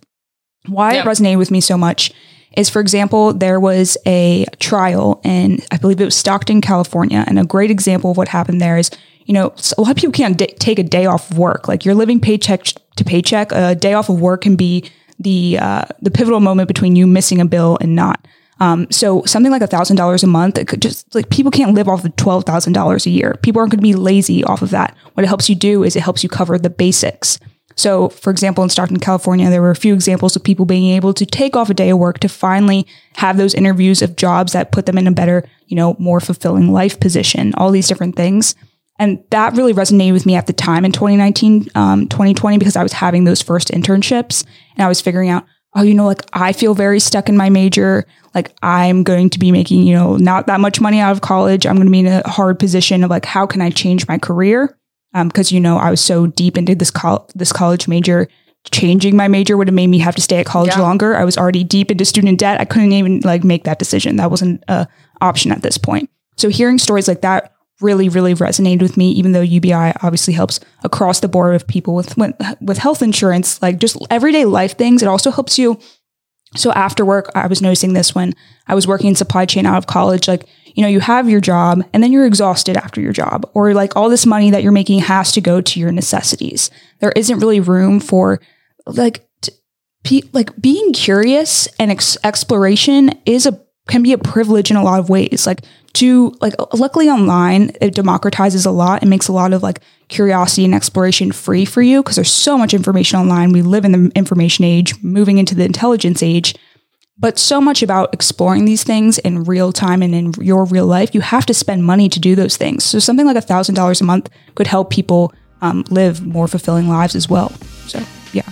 Why Yep. it resonated with me so much is, for example, there was a trial in, I believe it was Stockton, California. And a great example of what happened there is, you know, a lot of people can't d- take a day off of work. Like you're living paycheck to paycheck. A day off of work can be the, uh, the pivotal moment between you missing a bill and not. Um, so something like a thousand dollars a month, it could just like people can't live off of twelve thousand dollars a year. People aren't going to be lazy off of that. What it helps you do is it helps you cover the basics. So, for example, in Stockton, California, there were a few examples of people being able to take off a day of work to finally have those interviews of jobs that put them in a better, you know, more fulfilling life position, all these different things. And that really resonated with me at the time in 2019, um, 2020, because I was having those first internships and I was figuring out, oh, you know, like I feel very stuck in my major. Like I'm going to be making, you know, not that much money out of college. I'm going to be in a hard position of like, how can I change my career? Um, because you know I was so deep into this col- this college major. Changing my major would have made me have to stay at college Yeah. longer. I was already deep into student debt. I couldn't even like make that decision. That wasn't a option at this point. So hearing stories like that really, really resonated with me. Even though UBI obviously helps across the board of people with with, health insurance, like just everyday life things. It also helps you so after work, I was noticing this when I was working in supply chain out of college. Like, you know, you have your job and then you're exhausted after your job, or like all this money that you're making has to go to your necessities. There isn't really room for like, like being curious and ex- exploration is a can be a privilege in a lot of ways. Like to like luckily online it democratizes a lot and makes a lot of like curiosity and exploration free for you because there's so much information online. We live in the information age, moving into the intelligence age. But so much about exploring these things in real time and in your real life, you have to spend money to do those things. So something like a thousand dollars a month could help people um, live more fulfilling lives as well. So yeah.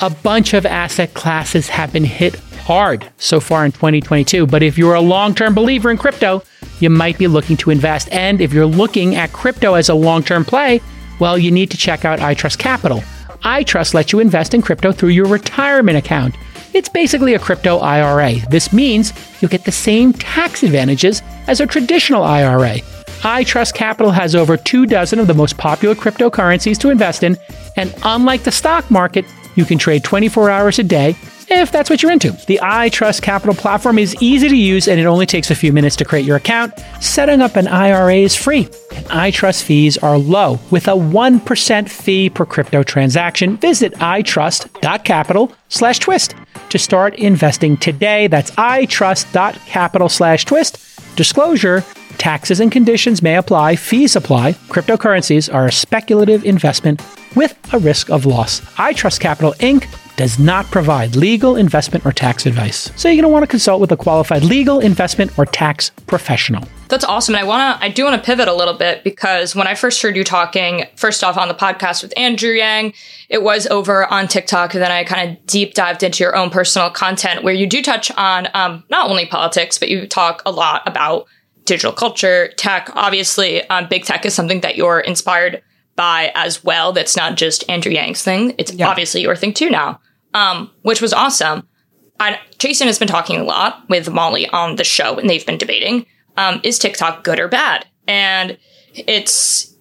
a bunch of asset classes have been hit hard so far in 2022. But if you're a long term believer in crypto, you might be looking to invest. And if you're looking at crypto as a long term play, well, you need to check out iTrustCapital. iTrust lets you invest in crypto through your retirement account. It's basically a crypto IRA. This means you'll get the same tax advantages as a traditional IRA. iTrustCapital has over two dozen of the most popular cryptocurrencies to invest in, and unlike the stock market, you can trade 24 hours a day if that's what you're into. The iTrustCapital platform is easy to use and it only takes a few minutes to create your account. Setting up an IRA is free, and iTrust fees are low with a 1% fee per crypto transaction. Visit itrust.capital slash twist to start investing today. That's itrust.capital slash twist. Disclosure taxes and conditions may apply, fees apply. Cryptocurrencies are a speculative investment with a risk of loss. iTrustCapital Inc. does not provide legal investment or tax advice. So you're going to want to consult with a qualified legal investment or tax professional. That's awesome. And I want to, I do want to pivot a little bit because when I first heard you talking, first off on the podcast with Andrew Yang, it was over on TikTok. And then I kind of deep dived into your own personal content where you do touch on um, not only politics, but you talk a lot about digital culture, tech. Obviously, um, big tech is something that you're inspired by as well. That's not just Andrew Yang's thing. It's Yeah. obviously your thing too now, um, which was awesome. I, Jason has been talking a lot with Molly on the show, and they've been debating: um, is TikTok good or bad? And it's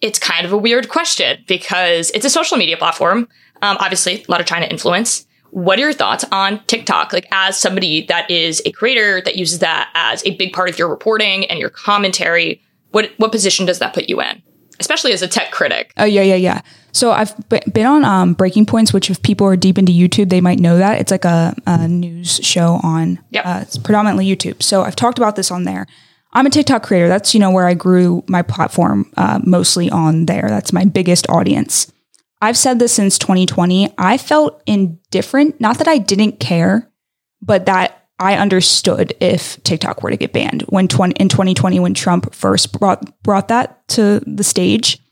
it's kind of a weird question because it's a social media platform. Um, obviously, a lot of China influence. What are your thoughts on TikTok? Like, as somebody that is a creator that uses that as a big part of your reporting and your commentary, what what position does that put you in? Especially as a tech critic. Oh yeah, yeah, yeah. So I've been on um, Breaking Points, which if people are deep into YouTube, they might know that it's like a, a news show on. Yep. Uh, it's predominantly YouTube. So I've talked about this on there. I'm a TikTok creator. That's you know where I grew my platform uh, mostly on there. That's my biggest audience. I've said this since 2020. I felt indifferent. Not that I didn't care, but that I understood if TikTok were to get banned when 20, in 2020 when Trump first brought brought that to the stage.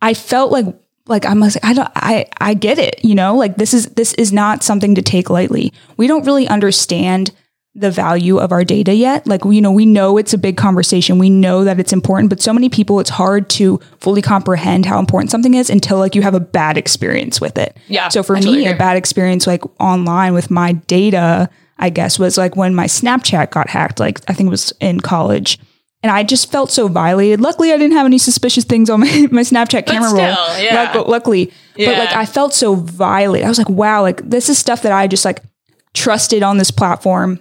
I felt like like I'm like I don't I I get it, you know? Like this is this is not something to take lightly. We don't really understand the value of our data yet. Like, you know, we know it's a big conversation. We know that it's important, but so many people, it's hard to fully comprehend how important something is until like you have a bad experience with it. Yeah, So for me, a bad experience like online with my data, I guess, was like when my Snapchat got hacked, like I think it was in college. And I just felt so violated. Luckily, I didn't have any suspicious things on my, my Snapchat camera roll. still, yeah. Luck- luckily. But like I felt so violated. I was like, wow, like this is stuff that I just like trusted on this platform.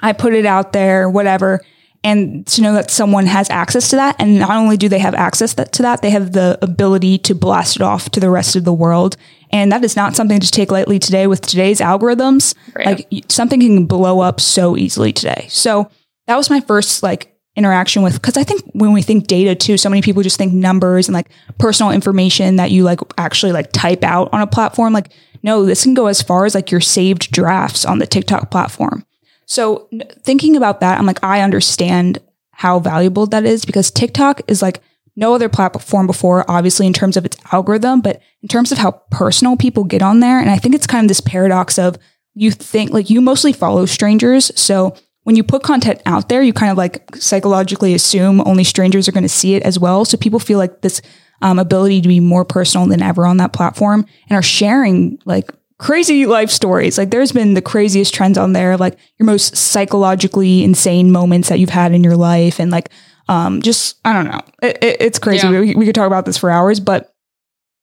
I put it out there, whatever. And to know that someone has access to that, and not only do they have access that, to that, they have the ability to blast it off to the rest of the world. And that is not something to take lightly today with today's algorithms. Right. Like something can blow up so easily today. So that was my first like interaction with because I think when we think data too, so many people just think numbers and like personal information that you like actually like type out on a platform. Like, no, this can go as far as like your saved drafts on the TikTok platform. So thinking about that, I'm like, I understand how valuable that is because TikTok is like no other platform before, obviously in terms of its algorithm, but in terms of how personal people get on there. And I think it's kind of this paradox of you think like you mostly follow strangers. So when you put content out there, you kind of like psychologically assume only strangers are going to see it as well. So people feel like this um, ability to be more personal than ever on that platform and are sharing like crazy life stories. Like there's been the craziest trends on there, like your most psychologically insane moments that you've had in your life. And like, um, just, I don't know. It, it- it's crazy. Yeah. We, we could talk about this for hours, but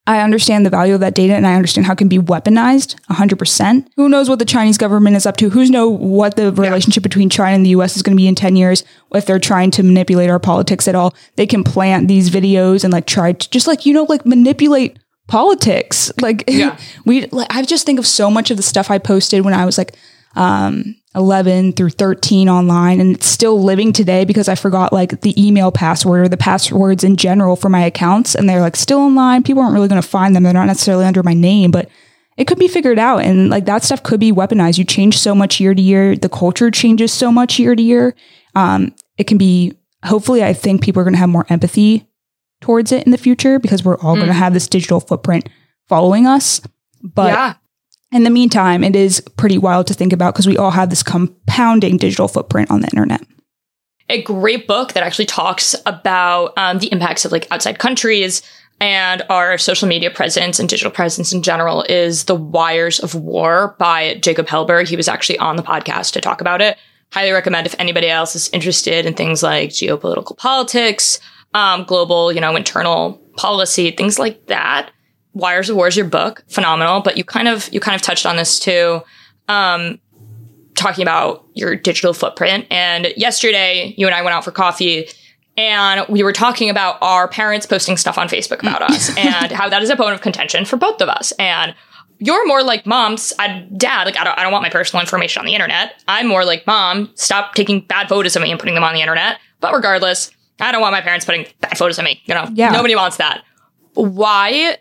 I understand the value of that data and I understand how it can be weaponized 100%. Who knows what the Chinese government is up to? Who's know what the relationship between China and the US is going to be in 10 years if they're trying to manipulate our politics at all. They can plant these videos and like try to just like, you know, like manipulate politics. Like Yeah. we like I just think of so much of the stuff I posted when I was like um 11 through 13 online and it's still living today because I forgot like the email password or the passwords in general for my accounts and they're like still online. People aren't really going to find them. They're not necessarily under my name, but it could be figured out and like that stuff could be weaponized. You change so much year to year. The culture changes so much year to year. Um, it can be hopefully I think people are going to have more empathy towards it in the future because we're all going to have this digital footprint following us. But yeah. in the meantime, it is pretty wild to think about because we all have this compounding digital footprint on the internet. a great book that actually talks about um, the impacts of like outside countries and our social media presence and digital presence in general is The Wires of War by Jacob Helberg. He was actually on the podcast to talk about it. Highly recommend if anybody else is interested in things like geopolitical politics, um, global, you know, internal policy, things like that. Wires of War is your book, phenomenal. But you kind of you kind of touched on this too. Um, talking about your digital footprint. And yesterday, you and I went out for coffee and we were talking about our parents posting stuff on Facebook about us and how that is a bone of contention for both of us. And you're more like moms, I, dad, like I don't, I don't want my personal information on the internet. I'm more like mom, stop taking bad photos of me and putting them on the internet. But regardless, I don't want my parents putting bad photos of me. You know, Yeah. nobody wants that. Why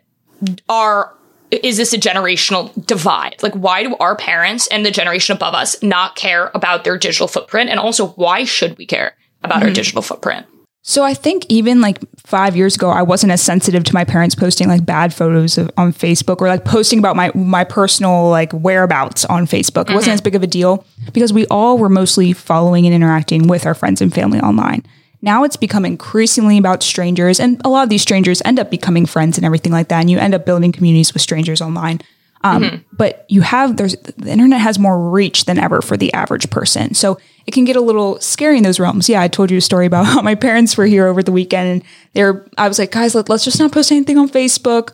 are is this a generational divide? Like, why do our parents and the generation above us not care about their digital footprint? And also, why should we care about our mm-hmm. digital footprint? So I think even like five years ago, I wasn't as sensitive to my parents posting like bad photos of, on Facebook or like posting about my my personal like whereabouts on Facebook. It wasn't mm-hmm. as big of a deal because we all were mostly following and interacting with our friends and family online. Now it's become increasingly about strangers, and a lot of these strangers end up becoming friends and everything like that. And you end up building communities with strangers online. Um, But you have there's the internet has more reach than ever for the average person, so it can get a little scary in those realms. Yeah, I told you a story about how my parents were here over the weekend, and they were. I was like, guys, let, let's just not post anything on Facebook.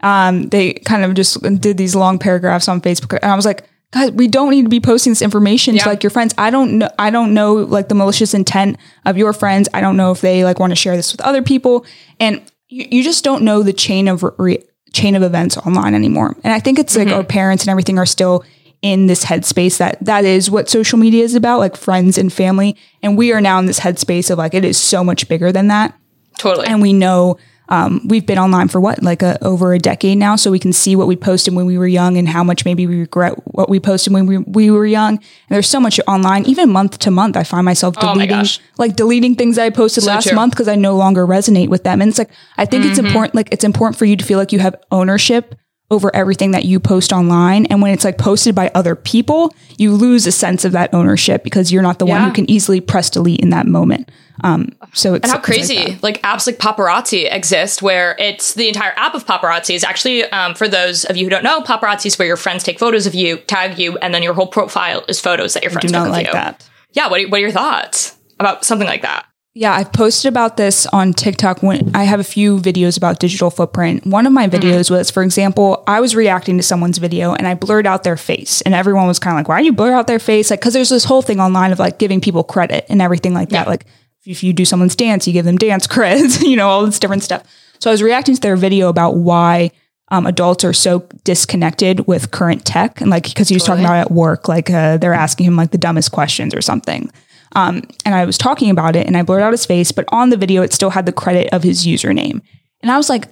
Um, they kind of just did these long paragraphs on Facebook, and I was like, guys, we don't need to be posting this information Yeah. to like your friends. I don't know. I don't know like the malicious intent of your friends. I don't know if they like want to share this with other people, and you, you just don't know the chain of re- chain of events online anymore. And I think it's like our mm-hmm. parents and everything are still in this headspace that that is what social media is about, like friends and family. And we are now in this headspace of like it is so much bigger than that Totally. and we know um, we've been online for what like a, over a decade now so we can see what we posted when we were young and how much maybe we regret what we posted when we, we were young. And there's so much online even month to month i find myself Oh my deleting like deleting things i posted So last true. month because i no longer resonate with them. And it's like i think it's important like it's important for you to feel like you have ownership over everything that you post online. And when it's like posted by other people you lose a sense of that ownership because you're not the one who can easily press delete in that moment um so it's And how it's like crazy, like, apps like Poparazzi exist, where it's the entire app of Poparazzi is actually, um, for those of you who don't know, Poparazzi is where your friends take photos of you, tag you, and then your whole profile is photos that your do friends took not of like you. that Yeah, what are, what are your thoughts about something like that? Yeah, I've posted about this on TikTok when I have a few videos about digital footprint. One of my videos was, for example, I was reacting to someone's video and I blurred out their face. And everyone was kind of like, why do you blur out their face? Like, cause there's this whole thing online of like giving people credit and everything like that. Like, if you do someone's dance, you give them dance credits, you know, all this different stuff. So I was reacting to their video about why um, adults are so disconnected with current tech. And like, because he was talking about it at work, like uh, they're asking him like the dumbest questions or something. Um, and I was talking about it and I blurred out his face, but on the video, it still had the credit of his username. And I was like,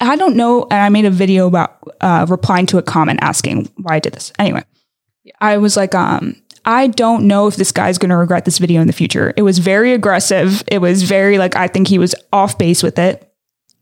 I don't know. And I made a video about uh, replying to a comment asking why I did this. Anyway, I was like, um, I don't know if this guy's going to regret this video in the future. It was very aggressive. It was very like, I think he was off base with it.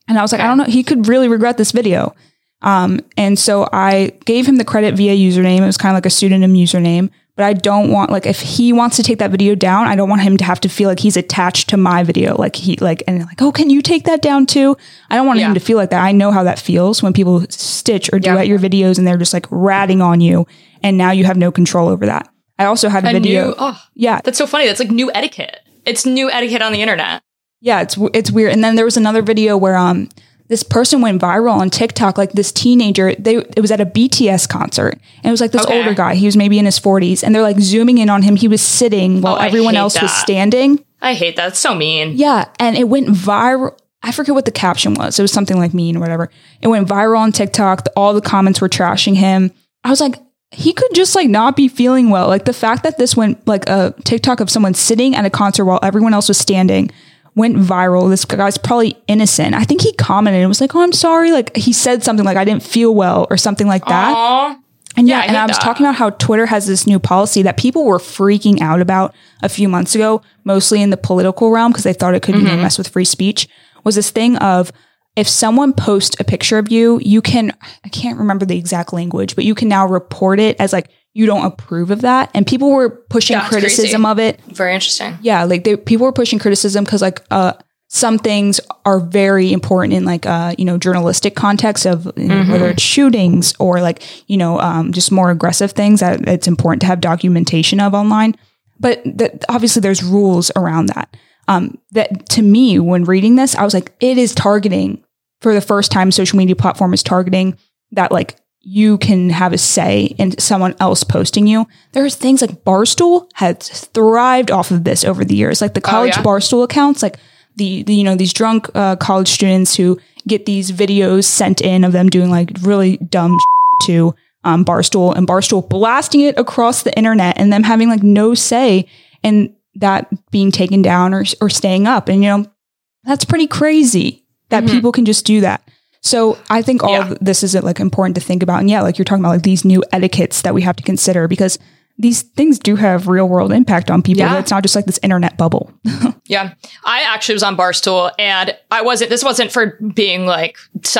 And I was like, I don't know. He could really regret this video. Um, and so I gave him the credit via username. It was kind of like a pseudonym username, but I don't want like if he wants to take that video down, I don't want him to have to feel like he's attached to my video. Like he like and like, oh, can you take that down too? I don't want Yeah. him to feel like that. I know how that feels when people stitch or do duet your videos and they're just like ratting on you, and now you have no control over that. I also had a, A video. new, oh, yeah, that's so funny. That's like new etiquette. It's new etiquette on the internet. yeah, it's it's weird. And then there was another video where um this person went viral on TikTok. Like this teenager, they it was at a BTS concert, and it was like this Okay. older guy. He was maybe in his forties, and they're like zooming in on him. He was sitting while Oh, everyone else was standing. I hate that. It's so mean. Yeah, and it went viral. I forget what the caption was. It was something like mean or whatever. It went viral on TikTok. All the comments were trashing him. I was like, he could just like not be feeling well. Like the fact that this went like a TikTok of someone sitting at a concert while everyone else was standing went viral. This guy's probably innocent. I think he commented and was like, "Oh, I'm sorry." Like he said something like, "I didn't feel well" or something like that. Aw. And yeah, Yeah, I and I was that. talking about how Twitter has this new policy that people were freaking out about a few months ago, mostly in the political realm because they thought it could know, mm-hmm. mess with free speech. Was this thing of if someone posts a picture of you, you can I can't remember the exact language, but you can now report it as like you don't approve of that. And people were pushing Yeah, criticism crazy. of it Very interesting. yeah like they, people were pushing criticism because like uh some things are very important in like uh you know journalistic context of you know, whether it's shootings or like you know um just more aggressive things that it's important to have documentation of online but that obviously there's rules around that um that to me when reading this i was like it is targeting for the first time social media platform is targeting that like you can have a say in someone else posting you. There's things like Barstool has thrived off of this over the years, like the college yeah? Barstool accounts, like the, the you know these drunk uh, college students who get these videos sent in of them doing like really dumb to um, Barstool and Barstool blasting it across the internet and them having like no say in that being taken down or or staying up, and you know that's pretty crazy that people can just do that. So I think all Yeah. this is like important to think about. And yeah, like you're talking about like these new etiquettes that we have to consider because these things do have real world impact on people. Yeah. It's not just like this internet bubble. Yeah. I actually was on Barstool and I wasn't, this wasn't for being like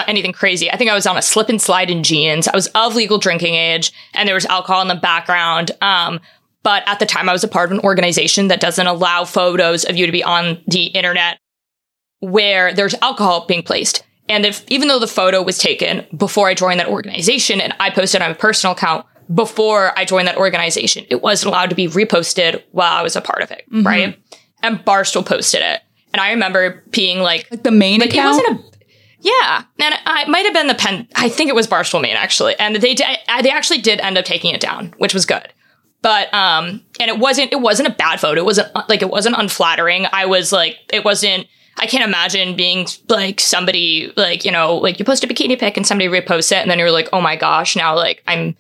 anything crazy. I think I was on a slip and slide in jeans. I was of legal drinking age and there was alcohol in the background. Um, but at the time I was a part of an organization that doesn't allow photos of you to be on the internet where there's alcohol being placed. And if, even though the photo was taken before I joined that organization and I posted on my personal account before I joined that organization, it wasn't allowed to be reposted while I was a part of it. Right. And Barstool posted it. And I remember being like, Like the main like account. it wasn't a yeah, and I it might have been the pen. I think it was Barstool Main actually, and they did, I- they actually did end up taking it down, which was good. But um, and it wasn't it wasn't a bad photo. It wasn't like it wasn't unflattering. I was like, it wasn't. I can't imagine being like somebody like you know like you post a bikini pic and somebody reposts it and then you're like, oh my gosh, now like I'm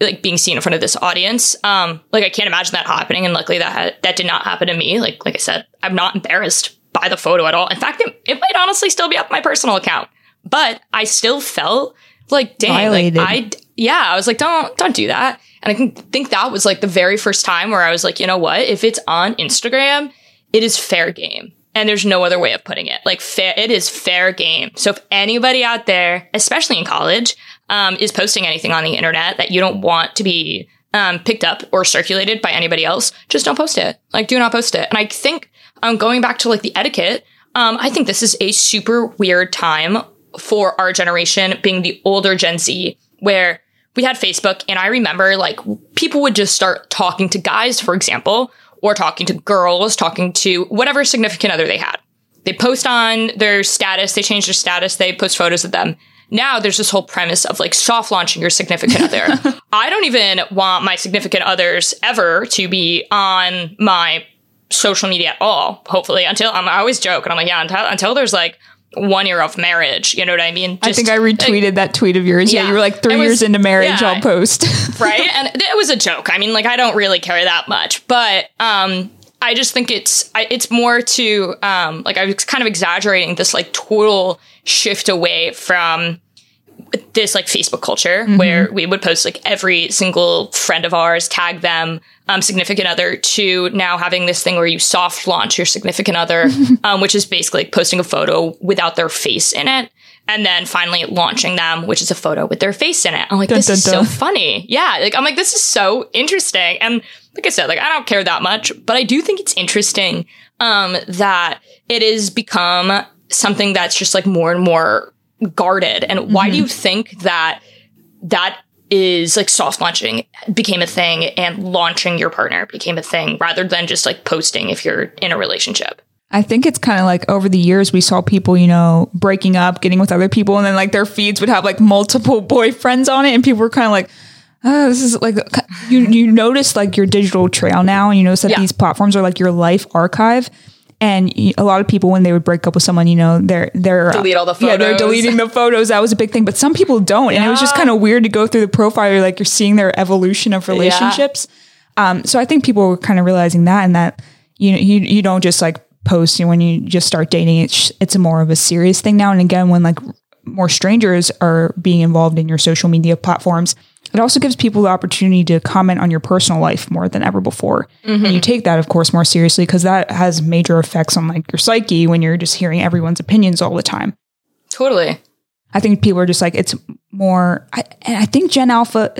like being seen in front of this audience. Um, like I can't imagine that happening, and luckily that ha- that did not happen to me. Like like I said, I'm not embarrassed by the photo at all. In fact, it, it might honestly still be up my personal account, but I still felt like, dang, Violated. like I, yeah, I was like, don't, don't do that. And I can think that was like the very first time where I was like, you know what? If it's on Instagram, it is fair game. And there's no other way of putting it. Like fair, it is fair game. So if anybody out there, especially in college, um, is posting anything on the internet that you don't want to be um, picked up or circulated by anybody else, just don't post it. Like, do not post it. And I think um, going back to like the etiquette, um, I think this is a super weird time for our generation, being the older Gen Z, where we had Facebook, and I remember like people would just start talking to guys, for example, or talking to girls, talking to whatever significant other they had. They post on their status, they change their status, they post photos of them. Now there's this whole premise of like soft launching your significant other. I don't even want my significant others ever to be on my social media at all, hopefully, until I'm, I always joke and I'm like, yeah, until, until there's like one year of marriage, you know what I mean? I think I retweeted that tweet of yours. Yeah, Yeah. you were like three was- years into marriage. yeah. I'll post. right? And it was a joke. I mean, like I don't really care that much, but um, I just think it's I, it's more to um, like I was kind of exaggerating this like total shift away from this like Facebook culture where we would post like every single friend of ours, tag them, um, significant other, to now having this thing where you soft launch your significant other, um, which is basically like posting a photo without their face in it. And then finally launching them, which is a photo with their face in it. I'm like, Dun, this dun, is dun. so funny. Yeah. Like, I'm like, this is so interesting. And like I said, like, I don't care that much, but I do think it's interesting, um, that it has become something that's just like more and more guarded. And why do Mm-hmm. you think that that is like soft launching became a thing and launching your partner became a thing rather than just like posting if you're in a relationship? I think it's kind of like over the years we saw people, you know, breaking up, getting with other people, and then like their feeds would have like multiple boyfriends on it, and people were kind of like, "Oh, this is like." You you notice like your digital trail now, and you notice that Yeah. these platforms are like your life archive. And a lot of people, when they would break up with someone, you know, they're they're Delete all the Yeah, they're deleting the photos. That was a big thing, but some people don't, and it was just kind of weird to go through the profile. You're like you're seeing their evolution of relationships. Um, so I think people were kind of realizing that, and that you know you you don't just like post you know, when you just start dating. It's it's a more of a serious thing now. And again, when like more strangers are being involved in your social media platforms, it also gives people the opportunity to comment on your personal life more than ever before. And you mm-hmm. take that, of course, more seriously because that has major effects on like your psyche when you're just hearing everyone's opinions all the time. Totally. I think people are just like it's more. I, and I think Gen Alpha,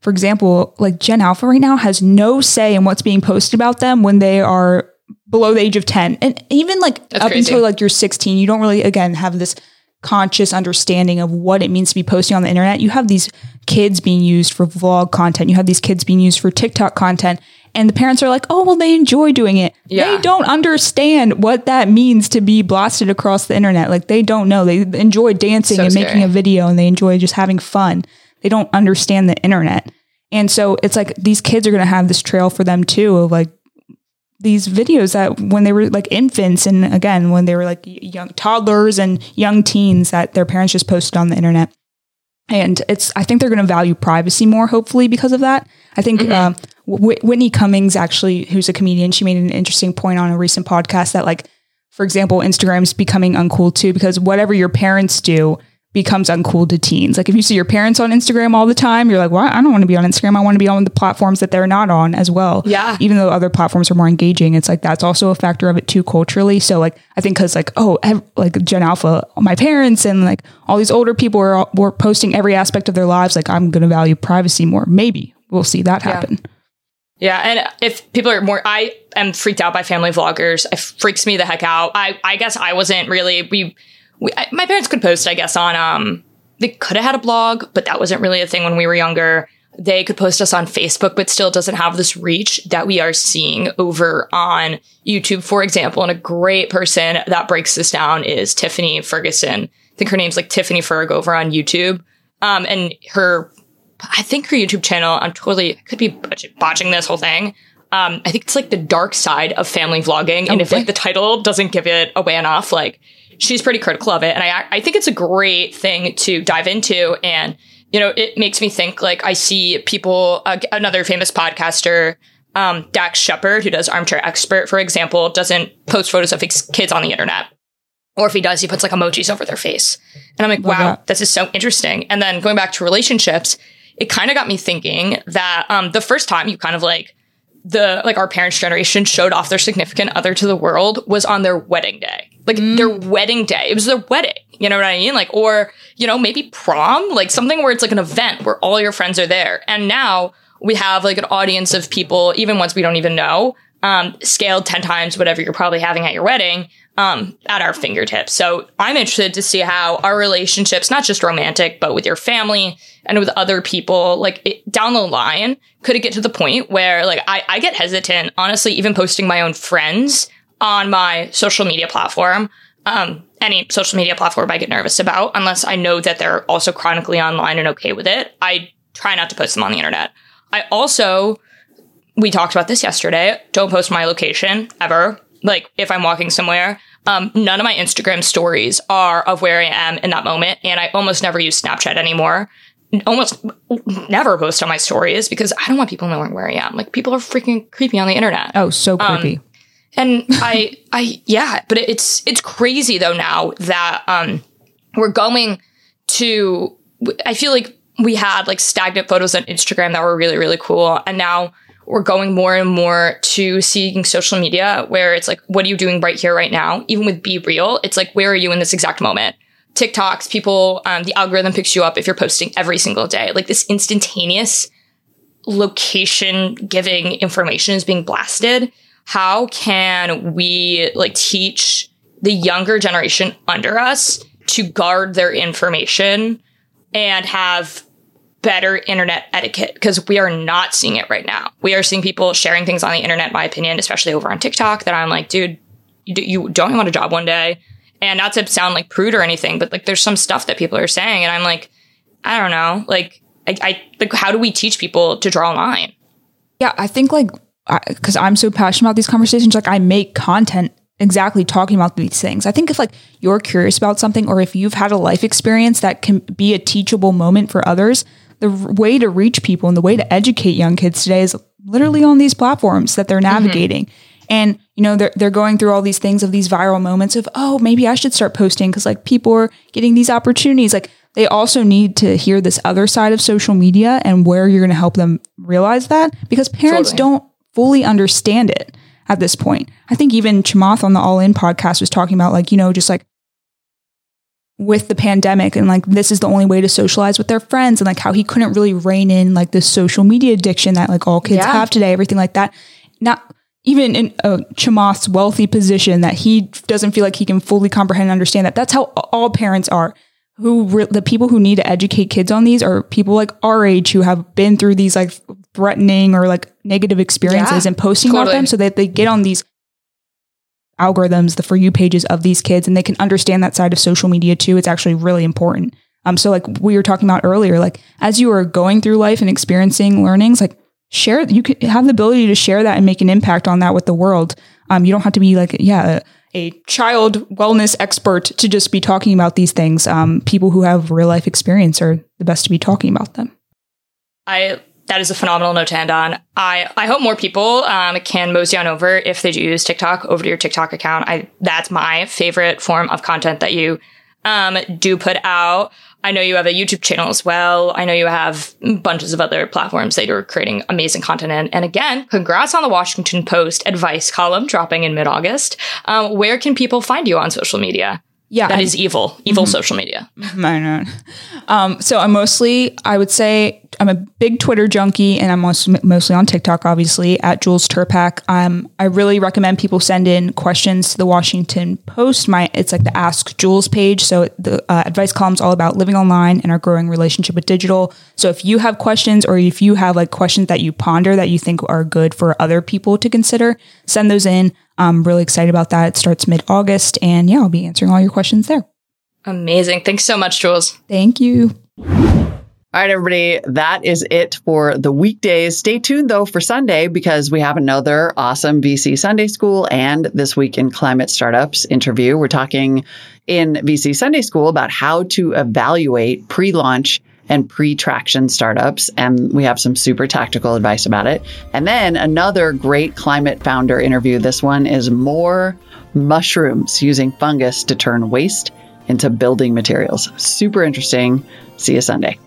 for example, like Gen Alpha right now has no say in what's being posted about them when they are below the age of ten, and even like That's up crazy. until like you're 16, you don't really again have this conscious understanding of what it means to be posting on the internet. You have these kids being used for vlog content. You have these kids being used for TikTok content. And the parents are like, oh, well, they enjoy doing it. Yeah. They don't understand what that means to be blasted across the internet. Like, they don't know. They enjoy dancing So and making a video and they enjoy just having fun. They don't understand the internet. And so it's like these kids are going to have this trail for them too of like these videos that when they were like infants and again when they were like young toddlers and young teens that their parents just posted on the internet. And it's i think they're going to value privacy more hopefully because of that. I think uh, Wh- whitney cummings actually who's a comedian she made an interesting point on a recent podcast that like for example instagram's becoming uncool too because whatever your parents do becomes uncool to teens like if you see your parents on instagram all the time you're like well i don't want to be on instagram i want to be on the platforms that they're not on as well Yeah. even though other platforms are more engaging it's like that's also a factor of it too culturally so like i think because like oh ev- like gen alpha my parents and like all these older people are all, were posting every aspect of their lives like i'm going to value privacy more maybe we'll see that happen Yeah, and if people are more, I am freaked out by family vloggers. It freaks me the heck out. I, I guess I wasn't really. We, we I, my parents could post, I guess, on um, they could have had a blog, but that wasn't really a thing when we were younger. They could post us on Facebook, but still doesn't have this reach that we are seeing over on YouTube, for example. And a great person that breaks this down is Tiffany Ferguson. I think her name's like Tiffany Ferg over on YouTube. Um, and her I think her YouTube channel, I'm totally, I could be botching this whole thing. Um, I think it's like the dark side of family vlogging. And if like the title doesn't give it away enough, like she's pretty critical of it. And I, I think it's a great thing to dive into. And, you know, it makes me think like I see people, uh, another famous podcaster, um, Dax Shepard, who does Armchair Expert, for example, doesn't post photos of his kids on the internet. Or if he does, he puts like emojis over their face. And I'm like, Love wow, that. this is so interesting. And then going back to relationships, it kind of got me thinking that um, the first time you kind of like the like our parents' generation showed off their significant other to the world was on their wedding day. Like mm. their wedding day. It was their wedding. You know what I mean? Like, or, you know, maybe prom, like something where it's like an event where all your friends are there. And now we have like an audience of people, even ones we don't even know, um, scaled 10 times whatever you're probably having at your wedding, um, at our fingertips. So I'm interested to see how our relationships, not just romantic, but with your family and with other people, like it, down the line, could it get to the point where like I, I get hesitant, honestly, even posting my own friends on my social media platform. Um, any social media platform I get nervous about, unless I know that they're also chronically online and okay with it. I try not to post them on the internet. I also, we talked about this yesterday, don't post my location ever. Like if I'm walking somewhere, um, none of my Instagram stories are of where I am in that moment. And I almost never use Snapchat anymore. Almost never post on my stories because I don't want people knowing where I am. Like people are freaking creepy on the internet. Oh, so creepy. And I, I, yeah, but it's, it's crazy though now that, um, we're going to, I feel like we had like stagnant photos on Instagram that were really, really cool. And now we're going more and more to seeing social media where it's like, what are you doing right here, right now? Even with Be Real, it's like, where are you in this exact moment? TikToks, people, um, the algorithm picks you up if you're posting every single day. Like this instantaneous location giving information is being blasted. How can we like teach the younger generation under us to guard their information and have better internet etiquette? Because we are not seeing it right now. We are seeing people sharing things on the internet, in my opinion, especially over on TikTok, that I'm like, dude, you don't want a job one day. And not to sound like prude or anything, but like there's some stuff that people are saying, and I'm like, I don't know, like I, I like how do we teach people to draw a line? Yeah, I think like because I'm so passionate about these conversations, like I make content exactly talking about these things. I think if like you're curious about something or if you've had a life experience that can be a teachable moment for others, the way to reach people and the way to educate young kids today is literally on these platforms that they're mm-hmm. navigating. And you know they're they're going through all these things of these viral moments of oh maybe I should start posting because like people are getting these opportunities. Like they also need to hear this other side of social media and where you're going to help them realize that because parents Totally. don't fully understand it at this point. I think even Chamath on the All In podcast was talking about like, you know, just like with the pandemic and like this is the only way to socialize with their friends and like how he couldn't really rein in like this social media addiction that like all kids Yeah. have today, everything like that. Not even in uh, Chamath's wealthy position that he doesn't feel like he can fully comprehend and understand that. That's how all parents are. Who re- the people who need to educate kids on these are people like our age who have been through these like threatening or like negative experiences Yeah, and posting about them so that they get on these algorithms, the for you pages of these kids, and they can understand that side of social media too. It's actually really important. Um, so like we were talking about earlier, like as you are going through life and experiencing learnings, like share, you can have the ability to share that and make an impact on that with the world. Um, you don't have to be like, yeah, a, a child wellness expert to just be talking about these things. Um, people who have real life experience are the best to be talking about them. I that is a phenomenal note to end on. I I hope more people um, can mosey on over if they do use TikTok over to your TikTok account. I that's my favorite form of content that you um, do put out. I know you have a YouTube channel as well. I know you have bunches of other platforms that you're creating amazing content in. And again, congrats on the Washington Post advice column dropping in mid August. Um, where can people find you on social media? Yeah, That is evil, evil social media. I know. Um, so I'm mostly, I would say, I'm a big Twitter junkie, and I'm mostly, mostly on TikTok, obviously at Jules Terpak. Um, I really recommend people send in questions to the Washington Post. My it's like the Ask Jules page. So the uh, advice column is all about living online and our growing relationship with digital. So if you have questions, or if you have like questions that you ponder that you think are good for other people to consider, send those in. I'm really excited about that. It starts mid August, and yeah, I'll be answering all your questions there. Amazing. Thanks so much, Jules. Thank you. All right, everybody, that is it for the weekdays. Stay tuned though for Sunday because we have another awesome VC Sunday School and This Week in Climate Startups interview. We're talking in VC Sunday School about how to evaluate pre launch and pre traction startups. And we have some super tactical advice about it. And then another great climate founder interview. This one is more mushrooms using fungus to turn waste into building materials. Super interesting. See you Sunday.